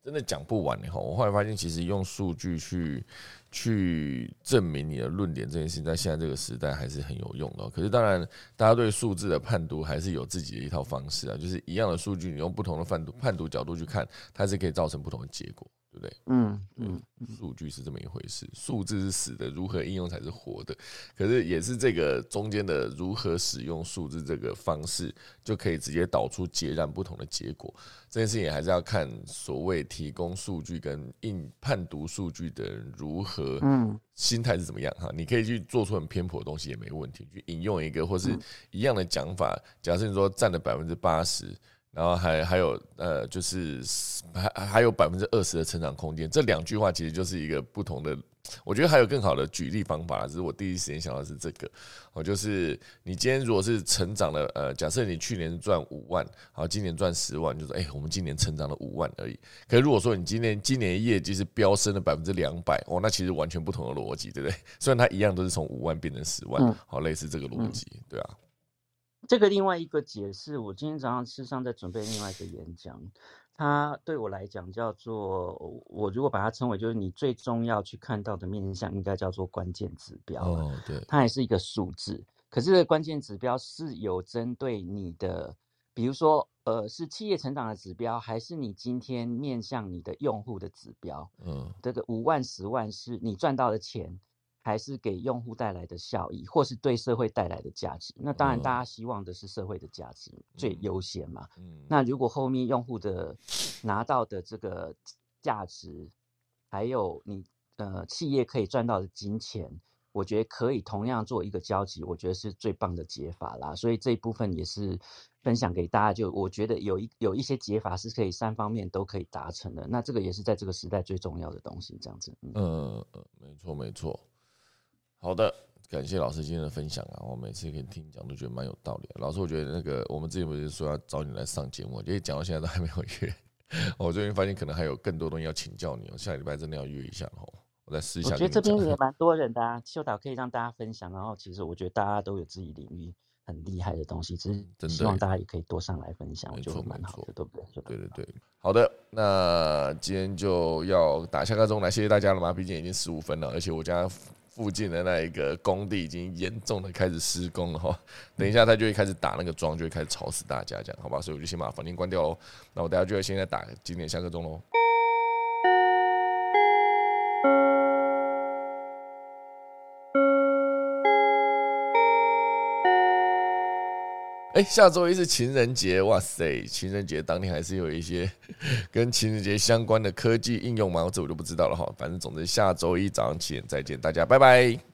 真的讲不完哈！我后来发现，其实用数据去去证明你的论点这件事情，在现在这个时代还是很有用的。可是，当然，大家对数字的判读还是有自己的一套方式啊。就是一样的数据，你用不同的判读判读角度去看，它是可以造成不同的结果。对不对？嗯嗯，数据是这么一回事，数字是死的，如何应用才是活的。可是也是这个中间的如何使用数字这个方式，就可以直接导出截然不同的结果。这件事情还是要看所谓提供数据跟应判读数据的人如何，嗯，心态是怎么样哈？你可以去做出很偏颇的东西也没问题，去引用一个或是一样的讲法。假设你说占了百分之八十。然后还还有呃，就是还还有百分之二十的成长空间，这两句话其实就是一个不同的。我觉得还有更好的举例方法，只是我第一时间想到是这个。哦，就是你今天如果是成长了，呃，假设你去年赚五万，好，今年赚十万，就说哎，我们今年成长了五万而已。可是如果说你今年今年业绩是飙升了百分之两百，哦，那其实完全不同的逻辑，对不对？虽然它一样都是从五万变成十万，好，类似这个逻辑，对啊。这个另外一个解释，我今天早上事实上在准备另外一个演讲，它对我来讲叫做，我如果把它称为就是你最重要去看到的面向，应该叫做关键指标。哦，对，它也是一个数字，可是这个关键指标是有针对你的，比如说，呃，是企业成长的指标，还是你今天面向你的用户的指标？嗯，这个五万、十万是你赚到的钱。还是给用户带来的效益，或是对社会带来的价值。那当然，大家希望的是社会的价值最优先嘛。嗯那如果后面用户的拿到的这个价值，还有你呃企业可以赚到的金钱，我觉得可以同样做一个交集，我觉得是最棒的解法啦。所以这一部分也是分享给大家。就我觉得有一有一些解法是可以三方面都可以达成的。那这个也是在这个时代最重要的东西，这样子。嗯，没错，没错。好的，感谢老师今天的分享啊！我每次跟你听讲都觉得蛮有道理。老师，我觉得那个我们之前不是说要找你来上节目，结果讲到现在都还没有约。我最近发现可能还有更多东西要请教你哦，下礼拜真的要约一下哦。我在私下。我觉得这边也蛮多人的啊，秀导可以让大家分享。然后其实我觉得大家都有自己领域很厉害的东西，只是希望大家也可以多上来分享，我觉得蛮好的，对不对？对对对，好的，那今天就要打下个钟来，谢谢大家了嘛？毕竟已经十五分了，而且我家。附近的那一个工地已经严重的开始施工了哈，等一下他就会开始打那个桩，就会开始吵死大家，这样好吧？所以我就先把房间关掉喽。那我等下就会现在打今点下课钟喽。哎，下周一是情人节，哇塞！情人节当天还是有一些 跟情人节相关的科技应用吗？这我就不知道了哈。反正总之下周一早上七点再见，大家拜拜。